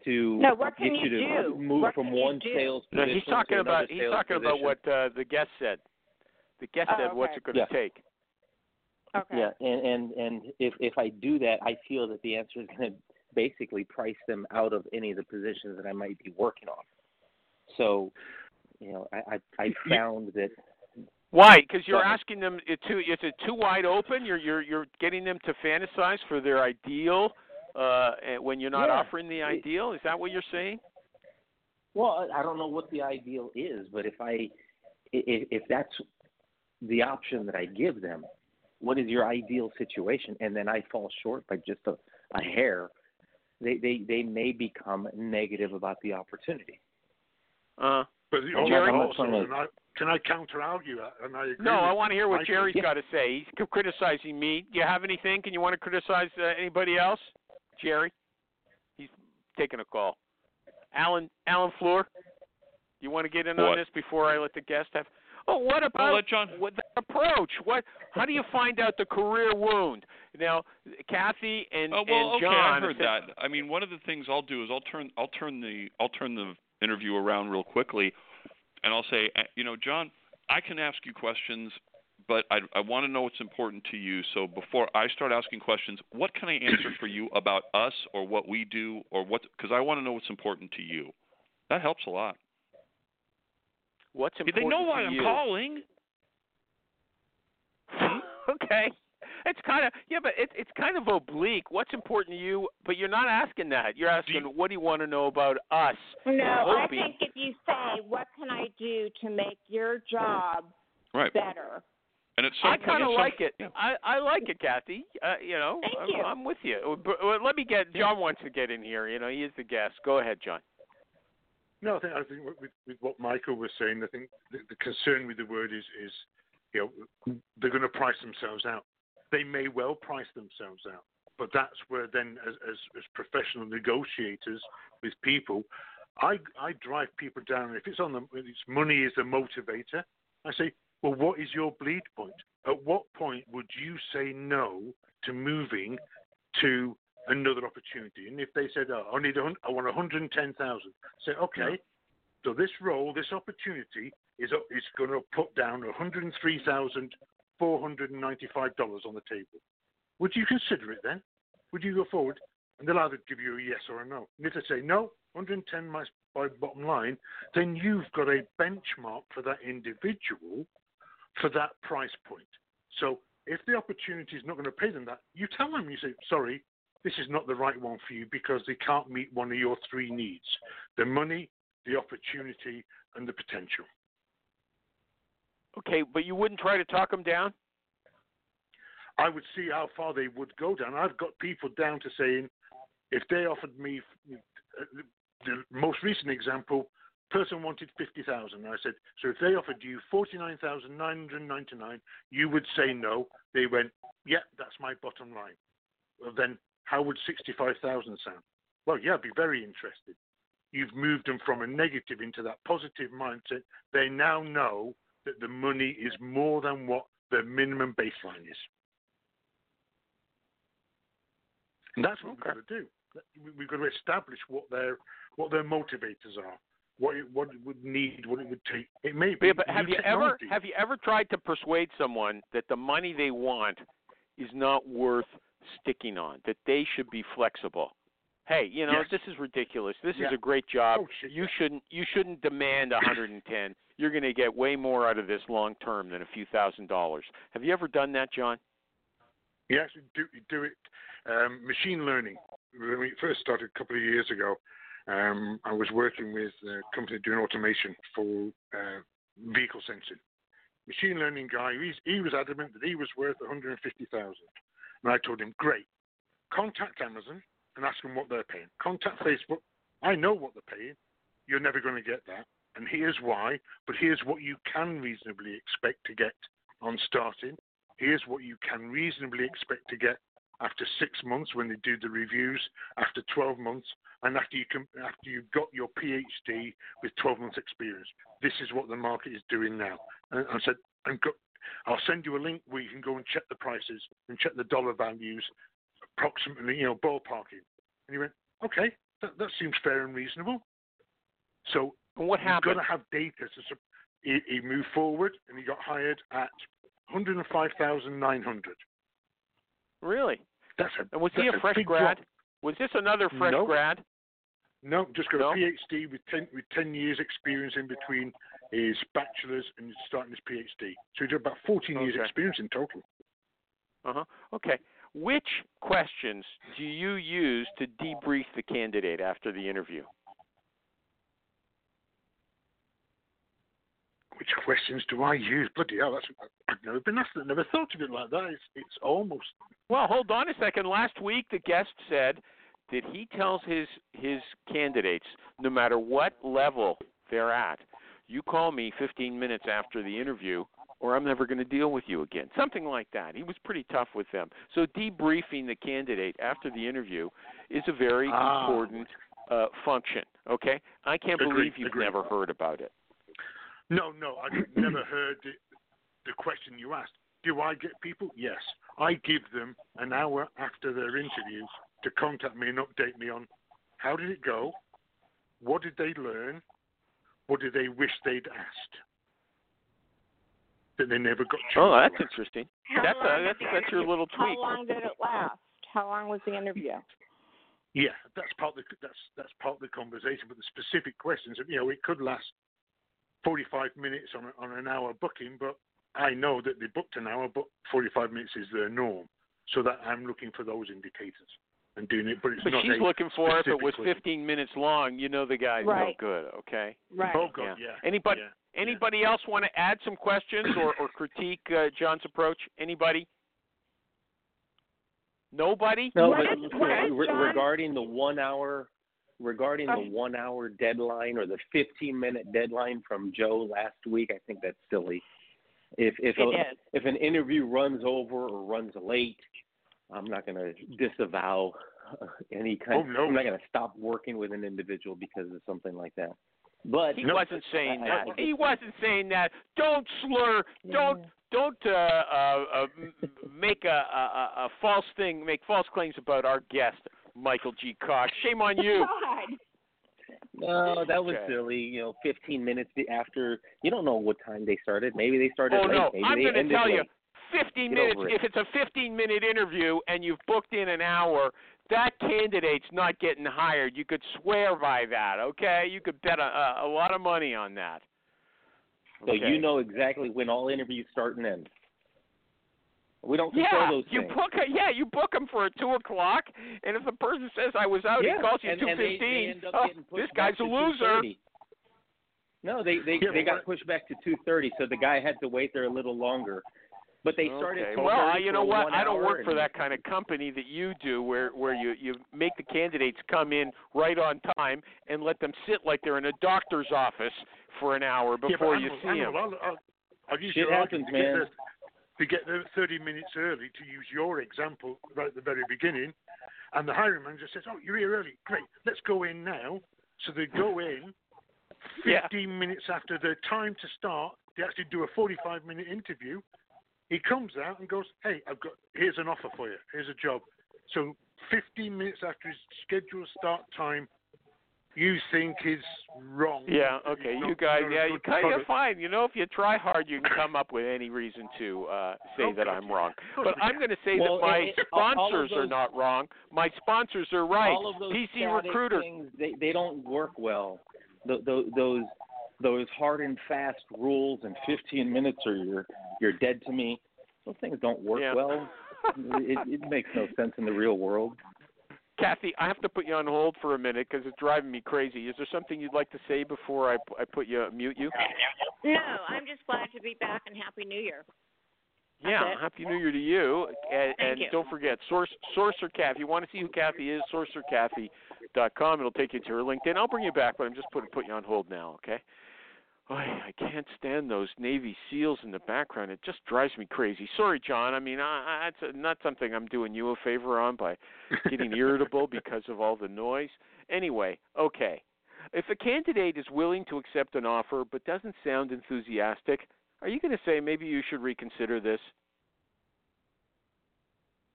to No, what get you you to do? move What from can you one do? sales No, position he's talking to about another he's sales talking about what uh, the guest said. The guest Oh, said, "What's it going to Yeah. take?" Okay. Yeah, and and and if if I do that, I feel that the answer is going to basically price them out of any of the positions that I might be working on. So, you know, I I, I found that Why? Because you're asking them it too. Is it too wide open? You're you're you're getting them to fantasize for their ideal uh, when you're not Yeah. offering the ideal. Is that what you're saying? Well, I I don't know what the ideal is, but if I if, if that's the option that I give them, what is your ideal situation? And then I fall short by just a, a hair. They, they they may become negative about the opportunity. Uh, But I'm also, not- I'm also trying I, can I counter argue that? And I agree no, I want to hear what Michael. Jerry's Yeah. got to say. He's criticizing me. Do you have anything? Can you want to criticize uh, anybody else? Jerry, he's taking a call. Alan Alan Floor, you want to get in on this before I let the guest have? Oh, what about I'll John. what the approach? What? How do you find out the career wound? Now, Kathy and Oh well, and okay, John. I heard said- that. I mean, one of the things I'll do is I'll turn I'll turn the I'll turn the interview around real quickly, and I'll say, uh, you know, John, I can ask you questions, but I I want to know what's important to you. So before I start asking questions, what can I answer for you about us or what we do or what? Because I want to know what's important to you. That helps a lot. What's important? They know why to I'm you? calling. okay. It's kind of yeah, but it, it's kind of oblique. What's important to you? But you're not asking that. You're asking, you- what do you want to know about us? No, I think if you say, "What can I do to make your job Right. better?" And it's some I kind of it's some- like it. yeah. I I like it, Kathy. Uh, you know, Thank I'm, you. I'm with you. Uh, But, uh, let me get John wants to get in here. You know, he is the guest. Go ahead, John. No, I think I think with, with what Michael was saying, I think the, the concern with the word is is you know they're going to price themselves out they may well price themselves out. But that's where then, as, as, as professional negotiators with people, I, I drive people down. If it's on the, it's money is the motivator. I say, well, what is your bleed point? At what point would you say no to moving to another opportunity? And if they said, oh, I need, a, I want 110,000, say, okay, yeah. so this role, this opportunity is is going to put down 103,000 $495 on the table. Would you consider it then? Would you go forward? And they'll either give you a yes or a no. And if they say no, 110 miles by bottom line, then you've got a benchmark for that individual for that price point. So if the opportunity is not going to pay them that, you tell them, you say, sorry, this is not the right one for you because they can't meet one of your three needs the money, the opportunity, and the potential. Okay, but you wouldn't try to talk them down. I would see how far they would go down. I've got people down to saying, if they offered me uh, the most recent example, person wanted fifty thousand. I said, so if they offered you forty nine thousand nine hundred ninety nine, you would say no. They went, yeah, that's my bottom line. Well, then how would sixty five thousand sound? Well, yeah, I'd be very interested. You've moved them from a negative into that positive mindset. They now know that the money is more than what the minimum baseline is. And that's what we've got to do. We- We've got to establish what their what their motivators are, what it, what it would need, what it would take. It may be Yeah, but have you ever have you ever tried to persuade someone that the money they want is not worth sticking on? That they should be flexible. Hey, you know Yes. this is ridiculous. This is a great job. Oh, shit, you yeah. shouldn't you shouldn't demand 110. You're going to get way more out of this long term than a few thousand dollars. Have you ever done that, John? Yes, do do it. Um, machine learning. When we first started a couple of years ago, um, I was working with a company doing automation for uh, vehicle sensing. Machine learning guy. He was adamant that he was worth 150,000, and I told him, great. Contact Amazon and ask them what they're paying. Contact Facebook. I know what they're paying. You're never going to get that, and here's why. But here's what you can reasonably expect to get on starting. Here's what you can reasonably expect to get after six months when they do the reviews, after 12 months, and after you can, after you've got your PhD with 12 months experience. This is what the market is doing now. And I said, and go, I'll send you a link where you can go and check the prices and check the dollar values, approximately, you know, ballparking. And he went, okay, that, that seems fair and reasonable. So what happened? You've got to have data to. He, he moved forward and he got hired at 105,900. Really? That's a. And was he a fresh big grad? drop. Was this another fresh grad? No, just got No? a PhD with 10 with 10 years experience in between his bachelor's and starting his PhD. So he's got about 14 years Okay. experience in total. Uh huh. Okay. Which questions do you use to debrief the candidate after the interview? Which questions do I use? Bloody hell, that's I've never been asked that. Never thought of it like that. It's it's almost Well, hold on a second. Last week, the guest said that he tells his his candidates, no matter what level they're at, you call me 15 minutes after the interview, or I'm never going to deal with you again. Something like that. He was pretty tough with them. So debriefing the candidate after the interview is a very Ah. important uh, function. Okay, I can't Agreed, believe you've agreed. never heard about it. No, no. I've never heard the, the question you asked. Do I get people? Yes. I give them an hour after their interview to contact me and update me on how did it go, what did they learn, what did they wish they'd asked that they never got. a Oh, that's to ask. interesting. How That's long uh, that's that's your little tweak. How long did it last? How long was the interview? Yeah, that's part of the that's that's part of the conversation. But the specific questions, you know, it could last forty-five minutes on on an hour booking, but I know that they booked an hour, but forty-five minutes is their norm. So that I'm looking for those indicators and doing it. But it's But not she's looking for if it specific was 15 minutes long, you know the guy's Right. no good. Okay. Right. Oh God, yeah. Anybody yeah. anybody else want to add some questions or, or critique uh, John's approach? Anybody? Nobody? No, What but is- what is re- John- regarding the one hour, regarding the one hour deadline or the 15 minute deadline from Joe last week, I think that's silly. If if It a, is. if an interview runs over or runs late, I'm not going to disavow uh, any kind. Oh, no. I'm not going to stop working with an individual because of something like that. But He No. wasn't saying I- I that. think He wasn't saying that. Don't slur. Don't don't uh, uh, uh, make a, a a a false thing. Make false claims about our guest, Michael G. Cox. Shame on oh, you. God. No, that was Okay. silly. You know, 15 minutes after. You don't know what time they started. Maybe they started Oh late. no, Maybe I'm they going to ended tell you. 15 Get minutes. it. If it's a 15 minute interview and you've booked in an hour, that candidate's not getting hired. You could swear by that. Okay, you could bet a, a, a lot of money on that. So Okay. you know exactly when all interviews start and end. We don't control Yeah, those you things. book a, yeah, you book them for a two o'clock, and if the person says I was out, yeah. he calls you and, two and they, they fifteen. end up Oh, this guy's a loser. No, they they Yeah, they got pushed back to 2:30, so the guy had to wait there a little longer. But they started. Okay. Well, I- you know what? I don't work for that kind of company that you do, where where you you make the candidates come in right on time and let them sit like they're in a doctor's office for an hour Yeah, but before you animals- see them. animals, I'll, I'll, I'll use Shit your argument happens, man. To get there 30 minutes early, to use your example right at the very beginning, and the hiring manager says, "Oh, you're here early. Great, let's go in now." So they go in. Yeah. 15 minutes after the time to start, they actually do a 45 minute interview. He comes out and goes, Hey, I've got, here's an offer for you. Here's a job. So 15 minutes after his scheduled start time, you think is wrong. Yeah, okay, you guys, yeah, good you kind of product. fine. You know, if you try hard, you can come up with any reason to uh say Oh, that I'm wrong. But I'm going to say Well, that my it- it- all- all sponsors are not wrong. My sponsors are right. All of those PC static Recruiter. things, they they don't work well. Th those those those hard and fast rules and 15 minutes or you're you're dead to me. Those things don't work Yeah. well. it, it makes no sense in the real world. Kathy, I have to put you on hold for a minute because it's driving me crazy. Is there something you'd like to say before I, I put you mute you? No, I'm just glad to be back and Happy New Year. Yeah, it. happy New Year to you. And, and you. don't forget, Source Sorcerer Kathy. If you want to see who Kathy is, sorcererkathy.com. It'll take you to her LinkedIn. I'll bring you back, but I'm just putting put you on hold now. Okay. I, I can't stand those Navy SEALs in the background. It just drives me crazy. Sorry, John. I mean, I, I, it's not something I'm doing you a favor on by getting irritable because of all the noise. Anyway, okay. If a candidate is willing to accept an offer but doesn't sound enthusiastic, are you going to say maybe you should reconsider this?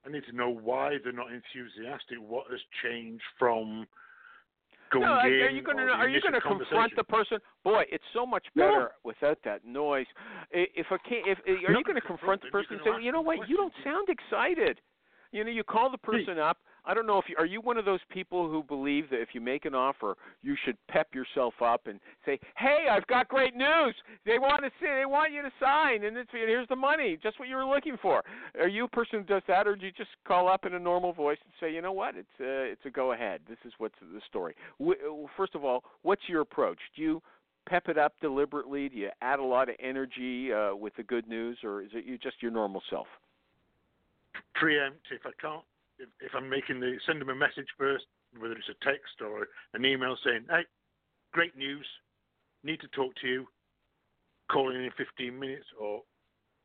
I need to know why they're not enthusiastic. What has changed from no, are you going to are you going to confront the person? Boy, it's so much better No. without that noise. If a can, if are No, you going to confront the person and say, you know what, you don't sound excited. You know, you call the person up. I don't know if you are you one of those people who believe that if you make an offer, you should pep yourself up and say, "Hey, I've got great news. They want to say they want you to sign, and it's, here's the money, just what you were looking for." Are you a person who does that, or do you just call up in a normal voice and say, "You know what? It's a it's a go ahead. This is what's the story." First of all, what's your approach? Do you pep it up deliberately? Do you add a lot of energy uh, with the good news, or is it you just your normal self? Preemptive. I can't. If, if I'm making the send them a message first, whether it's a text or an email saying, "Hey, great news, need to talk to you. Call in in 15 minutes or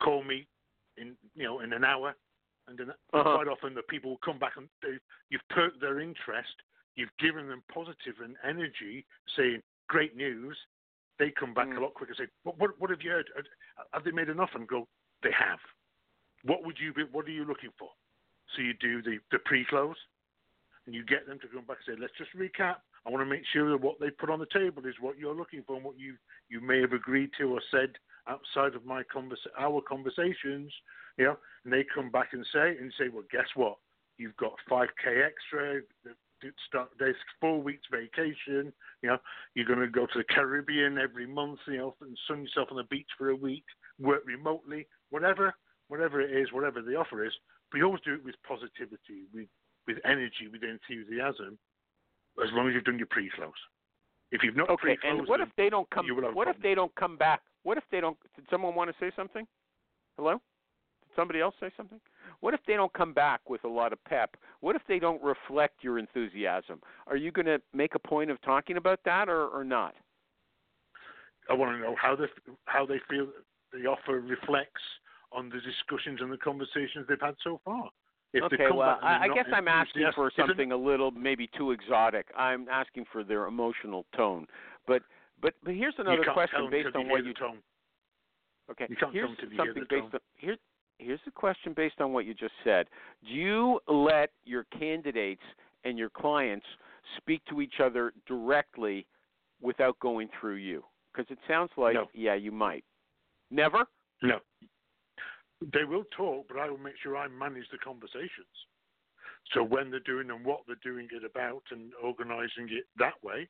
call me in you know in an hour." And then Uh-huh. quite often the people will come back and they, you've perked their interest. You've given them positive and energy, saying great news. They come back Mm. a lot quicker. and Say, what, what, what have you heard? Have they made an offer? And go, they have. What would you be? What are you looking for? So you do the, the pre-close, and you get them to come back and say, let's just recap. I want to make sure that what they put on the table is what you're looking for and what you, you may have agreed to or said outside of my convers- our conversations. You know, and they come back and say and say, well, guess what? You've got 5k extra. Start, there's four weeks vacation. You know, you're going to go to the Caribbean every month. You know, and sun yourself on the beach for a week. Work remotely, whatever, whatever it is, whatever the offer is. We always do it with positivity, with with energy, with enthusiasm. As long as you've done your pre-close. If you've not Okay, and what if they don't come? you What if they don't come back? What if they don't? Did someone want to say something? Hello? Did somebody else say something? What if they don't come back with a lot of pep? What if they don't reflect your enthusiasm? Are you going to make a point of talking about that or, or not? I want to know how they how they feel the offer reflects on the discussions and the conversations they've had so far. If okay, well, back and they're I, I guess I'm asking for something a little maybe too exotic. I'm asking for their emotional tone. But but but here's another question based on what you tone. Okay. Here's come till you hear something the based on here. Here's a question based on what you just said. Do you let your candidates and your clients speak to each other directly without going through you? Because it sounds like No. yeah, you might. Never. No. They will talk, but I will make sure I manage the conversations. So when they're doing and what they're doing it about and organising it that way,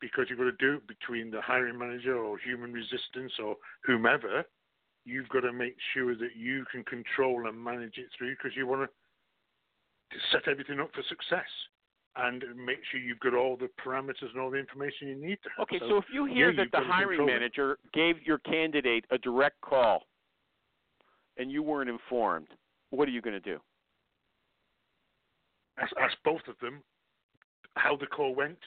because you've got to do it between the hiring manager or human resistance or whomever, you've got to make sure that you can control and manage it through because you want to set everything up for success and make sure you've got all the parameters and all the information you need to have. Okay, so if you hear yeah, that the hiring control it. manager gave your candidate a direct call and you weren't informed, what are you going to do? ask, ask both of them how the call went,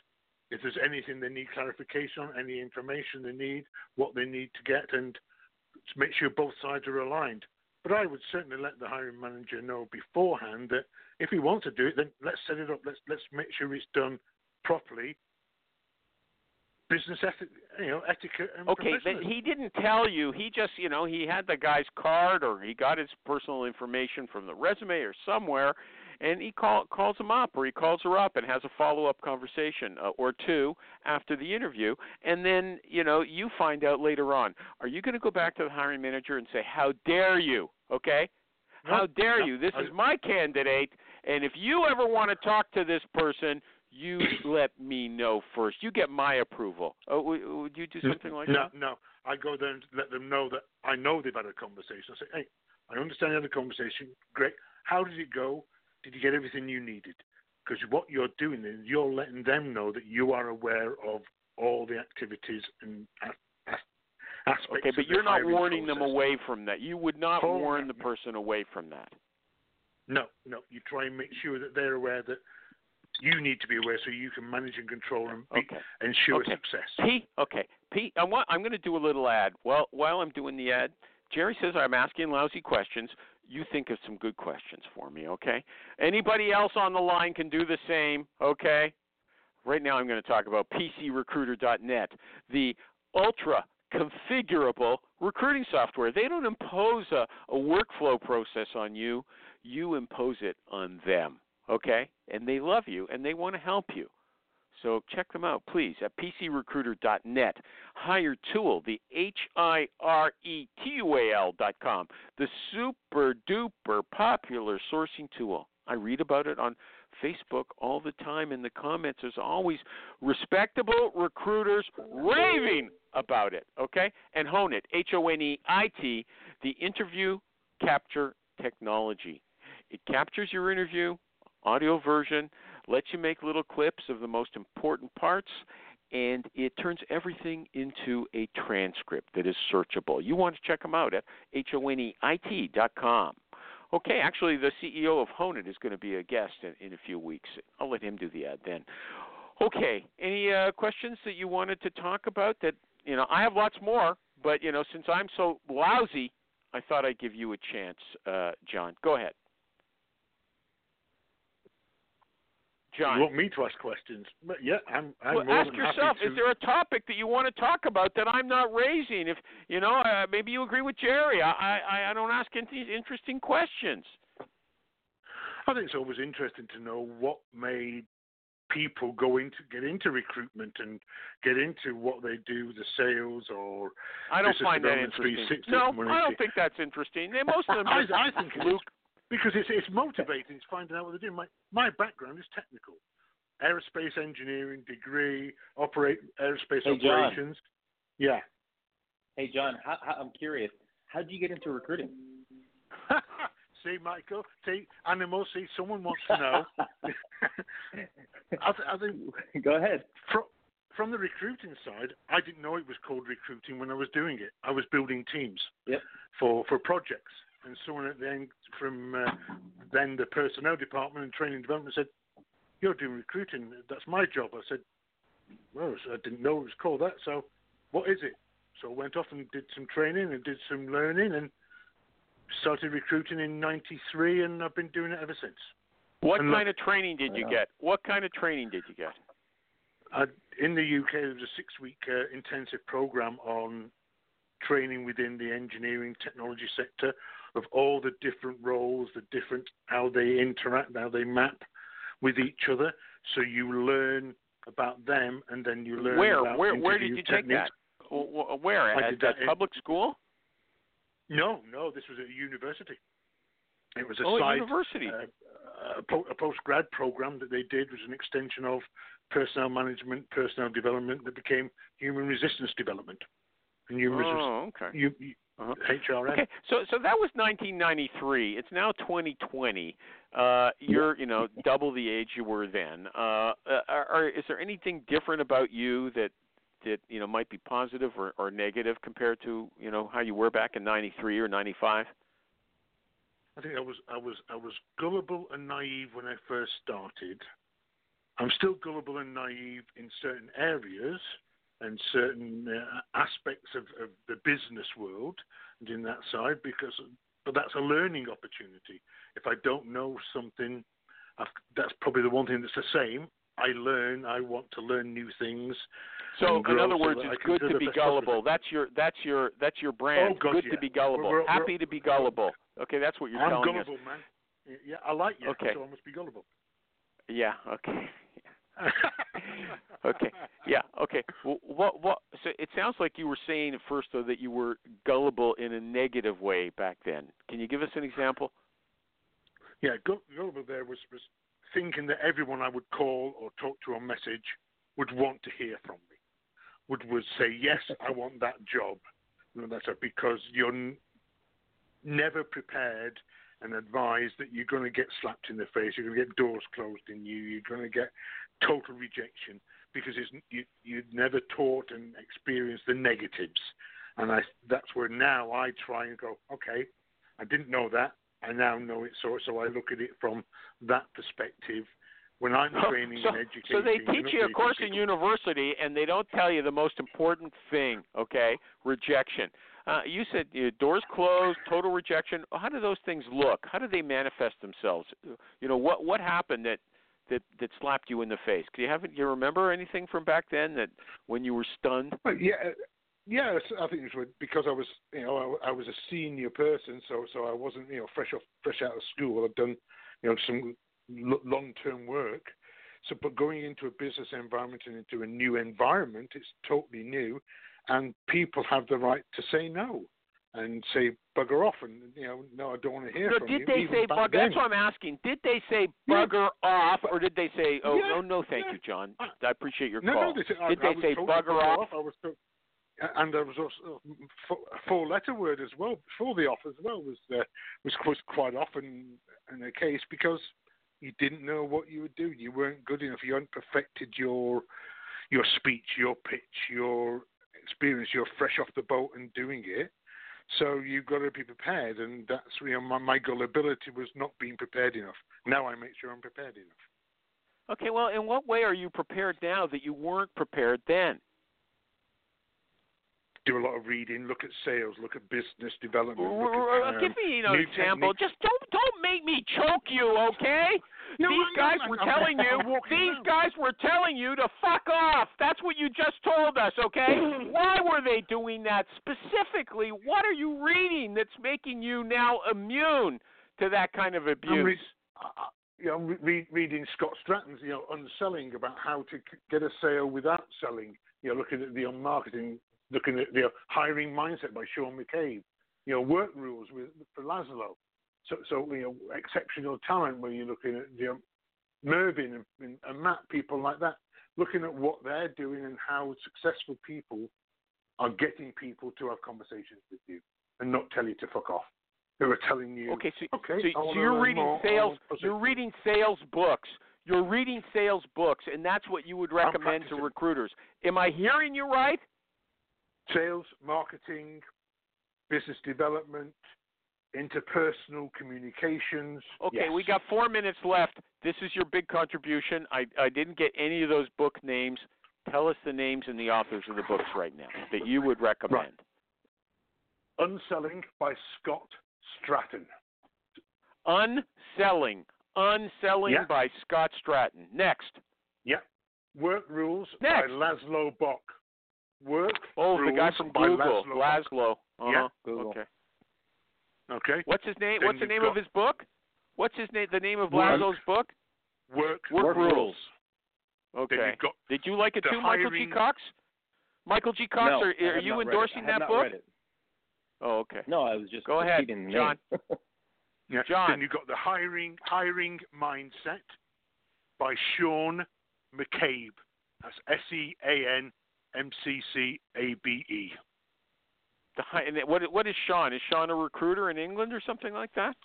if there's anything they need clarification on, any information they need, what they need to get, and to make sure both sides are aligned. But I would certainly let the hiring manager know beforehand that if he wants to do it, then let's set it up. Let's let's make sure it's done properly. Business ethic, you know, etiquette and Okay, but he didn't tell you. He just, you know, he had the guy's card or he got his personal information from the resume or somewhere, and he call, calls him up or he calls her up and has a follow-up conversation uh, or two after the interview, and then, you know, you find out later on. Are you going to go back to the hiring manager and say, "How dare you?" Okay? How dare you? This is my candidate, and if you ever want to talk to this person, you let me know first. You get my approval. Oh, would, you do something like no, that? No, no. I go there and let them know that I know they've had a conversation. I say, hey, I understand you had a conversation. Great. How did it go? Did you get everything you needed? Because what you're doing is you're letting them know that you are aware of all the activities and aspects. Okay, but you're not warning them away from that. You would not Oh, warn the person away from that. No, no. You try and make sure that they're aware that you need to be aware so you can manage and control and be, Okay. ensure Okay. success. Pete, okay, Pete, I want, I'm going to do a little ad. Well, while I'm doing the ad, Jerry says I'm asking lousy questions. You think of some good questions for me, okay? Anybody else on the line can do the same, okay? Right now, I'm going to talk about PCRecruiter.net, the ultra configurable recruiting software. They don't impose a, a workflow process on you, you impose it on them, okay? And they love you and they want to help you. So check them out, please, at PCRecruiter.net. Hire Tool, the H I R E T U A L.com, the super duper popular sourcing tool. I read about it on Facebook all the time in the comments. There's always respectable recruiters raving about it, okay? And HoneIt, H O N E I T, the interview capture technology. It captures your interview, audio version, lets you make little clips of the most important parts, and it turns everything into a transcript that is searchable. You want to check them out at H-O-N-E-I-T dot com. Okay, actually, the CEO of HoneIt is going to be a guest in, in a few weeks. I'll let him do the ad then. Okay, any uh, questions that you wanted to talk about? That you know, I have lots more, but you know, since I'm so lousy, I thought I'd give you a chance, uh, John. Go ahead. John. You want me to ask questions? But yeah, I'm. I'm well, more ask than yourself: happy to. Is there a topic that you want to talk about that I'm not raising? If you know, uh, maybe you agree with Jerry. I I, I don't ask any interesting questions. I think it's always interesting to know what made people go into get into recruitment and get into what they do, the sales or I don't find that interesting. No. I don't think that's interesting. They- Most of them I, I think. Luke. Because it's it's motivating. It's finding out what they're doing. My my background is technical, aerospace engineering degree, operate aerospace Hey, John. operations. Yeah. Hey, John, how, how, I'm curious. How did you get into recruiting? see, Michael. See, animal. See, someone wants to know. I, I think Go ahead. from from the recruiting side, I didn't know it was called recruiting when I was doing it. I was building teams Yep. for for projects, and someone at the end from uh, then the personnel department and training development said, "You're doing recruiting. That's my job." I said, "Well, I didn't know it was called that. So, what is it?" So I went off and did some training and did some learning and started recruiting in '93, and I've been doing it ever since. What And look- kind of training did you get? What kind of training did you get? I, in the UK, there was a six-week uh, intensive program on training within the engineering technology sector of all the different roles, the different how they interact, how they map with each other. So you learn about them, and then you learn Where about where where did you take that? Wh- wh- Where at did that that in- public school? No, no, this was at a university. It was a Oh, side university. uh, a, po- a post-grad program that they did was an extension of personnel management, personnel development that became human resistance development and human oh, okay. You, you, Uh-huh. HRM. Okay, so so that was 1993. It's now 2020. Uh, you're you know double the age you were then. Uh, are, are, is there anything different about you that that you know might be positive or, or negative compared to you know how you were back in '93 or '95? I think I was I was I was gullible and naive when I first started. I'm still gullible and naive in certain areas and certain uh, aspects of, of the business world and in that side because but that's a learning opportunity. If I don't know something, I've, that's probably the one thing that's the same. I learn. I want to learn new things. So in other words, it's good to be gullible. That's your that's your that's your brand. Oh, God, good yeah. to be gullible. We're- we're- Happy to be gullible. Okay, that's what you're I'm telling gullible, us. man. Yeah, I like you, Okay. so I must be gullible. Yeah. Okay. Okay. Yeah. Okay. Well, what? What? So it sounds like you were saying at first, though, that you were gullible in a negative way back then. Can you give us an example? Yeah, Gu- Gulliver there was, was thinking that everyone I would call or talk to on message would want to hear from me, would would say yes, I want that job. Know, that's because you're n- never prepared and advised that you're going to get slapped in the face, you're going to get doors closed in you, you're going to get total rejection because it's, you you'd never taught and experienced the negatives. And I that's where now I try and go, okay, I didn't know that. I now know it, so so I look at it from that perspective, when I'm training so, and educating. so they teach you a course in university, and they don't tell you the most important thing. Okay, rejection. Uh, you said uh, doors closed, total rejection. How do those things look? How do they manifest themselves? You know, what what happened that that that slapped you in the face? Do you have you remember anything from back then that when you were stunned? Well, yeah, yeah. I think it was because I was, you know, I, I was a senior person, so so I wasn't, you know, fresh off fresh out of school. I'd done, you know, some l- long term work. So, but going into a business environment and into a new environment, it's totally new, and people have the right to say no and say bugger off, and you know, no, I don't want to hear No, from did you. they say bugger? then. That's what I'm asking. Did they say Yeah. bugger off, or did they say, "Oh, Yeah, no, no, thank yeah. you, John. I appreciate your No, call." no, they said, did I they was say bugger to off? I was told, and there was also a four-letter word as well before the off as well was uh, was was quite often in the case because you didn't know what you were doing. You weren't good enough. You hadn't perfected your your speech, your pitch, your experience. You're fresh off the boat and doing it. So you've got to be prepared, and that's you know my, my gullibility was not being prepared enough. Now I make sure I'm prepared enough. Okay, well, in what way are you prepared now that you weren't prepared then? Do a lot of reading, look at sales, look at business development. Look at, um, Give me an new example. techniques. Just don't don't make me choke you, okay? No, these I'm guys not. were I'm- telling you. These around. guys were telling you to fuck off. That's what you just told us, okay? Why were they doing that specifically? What are you reading that's making you now immune to that kind of abuse? I'm read, uh, you know, re- reading Scott Stratten's, you know, unselling about how to c- get a sale without selling. You know, looking at the UnMarketing, looking at the hiring mindset by Sean McCabe. You know, work rules with for Laszlo. So, so you know, exceptional talent where you're looking at you know, Mervyn and, and, Matt, people like that, looking at what they're doing and how successful people are getting people to have conversations with you and not tell you to fuck off. Who are telling you, Okay, so, okay, so, so you're reading more, sales. You're reading sales books. You're reading sales books, and that's what you would recommend to recruiters. Am I hearing you right? Sales, marketing, business development, interpersonal communications. Okay, yes. we got four minutes left. This is your big contribution. I, I didn't get any of those book names. Tell us the names and the authors of the books right now that you would recommend. Unselling by Scott Stratten. Unselling. Unselling Yeah. by Scott Stratten. Next. Yeah. Work Rules Next. by Laszlo Bock. Work Oh, the guy from by Google. Laszlo. Bock. Uh-huh. Yeah, Google. Okay. Okay. What's his name? Then What's the name got- of his book? What's his name? The name of Work. Laszlo's book? Work, Work Rules. Then Okay. Did you like it the too, Michael G. Cox? Michael G. Cox, no, are, are you not read it. endorsing that book? Oh, okay. No, I was just Go ahead, John. yeah. John. Then you've got the hiring hiring mindset by Sean McCabe. That's S E A N M C C A B E. And what what is Sean? Is Sean a recruiter in England or something like that?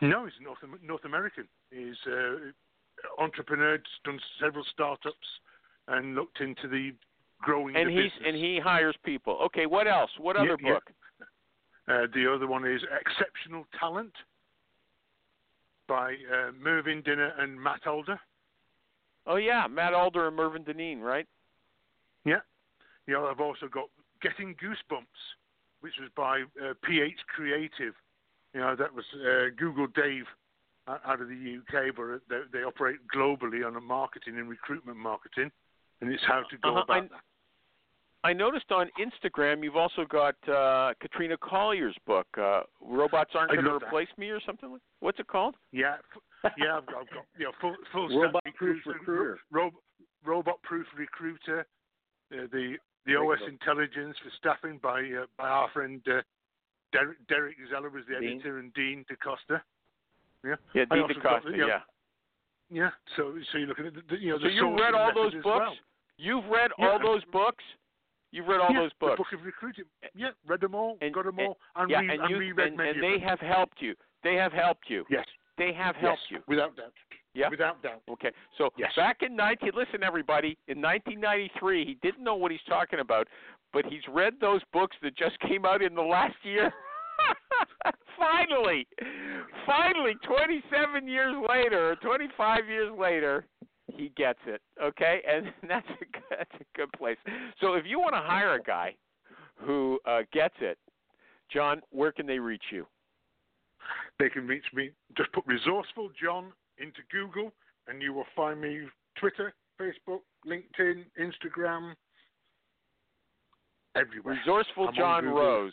No, he's North North American. He's uh, entrepreneur, done several startups, and looked into the growing And he's business. and he hires people. Okay, what else? What other yeah. book? Uh, the other one is Exceptional Talent by uh, Mervyn Dinnen and Matt Alder. Oh yeah, Matt Alder and Mervyn Dinnen, right? Yeah. You know, I've also got Getting Goosebumps, which was by uh, PH Creative. You know, that was uh, Google Dave uh, out of the UK, but they, they operate globally on a marketing and recruitment marketing, and it's how to go Uh-huh, about I- that. I noticed on Instagram you've also got uh, Katrina Collier's book, uh, "Robots Aren't Going to love that. Replace Me" or something. like What's it called? Yeah, f- yeah, I've got, I've got you know, full, full Robot-proof recruiter, recruiter. ro- robot proof recruiter, uh, the the OS book. intelligence for staffing by uh, by our friend uh, Derek Derek Zeller was the Dean. editor and Dean Da Costa. Yeah, Yeah, Dean Da Costa. you know, Yeah. yeah. So so you're looking at the, the you know So the you read all those books? well. You've read Yeah, all those books. You've read all yeah, those The books. book of recruiting. Yeah, read them all, And- got them and- all, and, yeah, re- and you reread and, many and they have helped you. They have helped you. Yes, They have yes, helped you. without doubt. Yeah. Without doubt. Okay. So Yes. back in 19 listen everybody, in 1993, he didn't know what he's talking about, but he's read those books that just came out in the last year. finally, finally, 27 years later, 25 years later, he gets it. Okay, and that's a that's a good place. So if you want to hire a guy who uh, gets it, John, where can they reach you? They can reach me. Just put resourceful John into Google, and you will find me Twitter, Facebook, LinkedIn, Instagram, everywhere. Resourceful I'm John. Rose.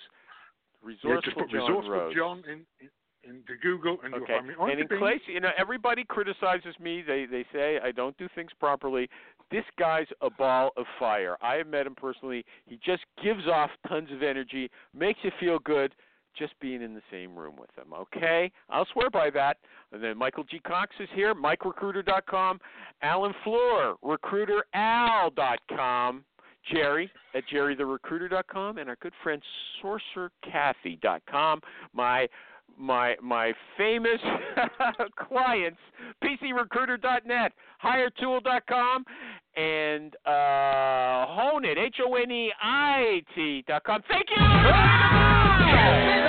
Yeah, Resourceful just put John resourceful Rose. John in, in into Google, and Okay. you'll find me. On And in place, you know, everybody criticizes me. They they say I don't do things properly. This guy's a ball of fire. I have met him personally. He just gives off tons of energy, makes you feel good just being in the same room with them. Okay? I'll swear by that. And then Michael G. Cox is here, MikeRecruiter.com. Alan Fleur, RecruiterAl.com. Jerry at JerryTheRecruiter.com, and our good friend SorcererCathy.com. My my my famous clients, PCRecruiter.net, Hiretual.com, and uh, HoneIt, H O N E I T.com. Thank you.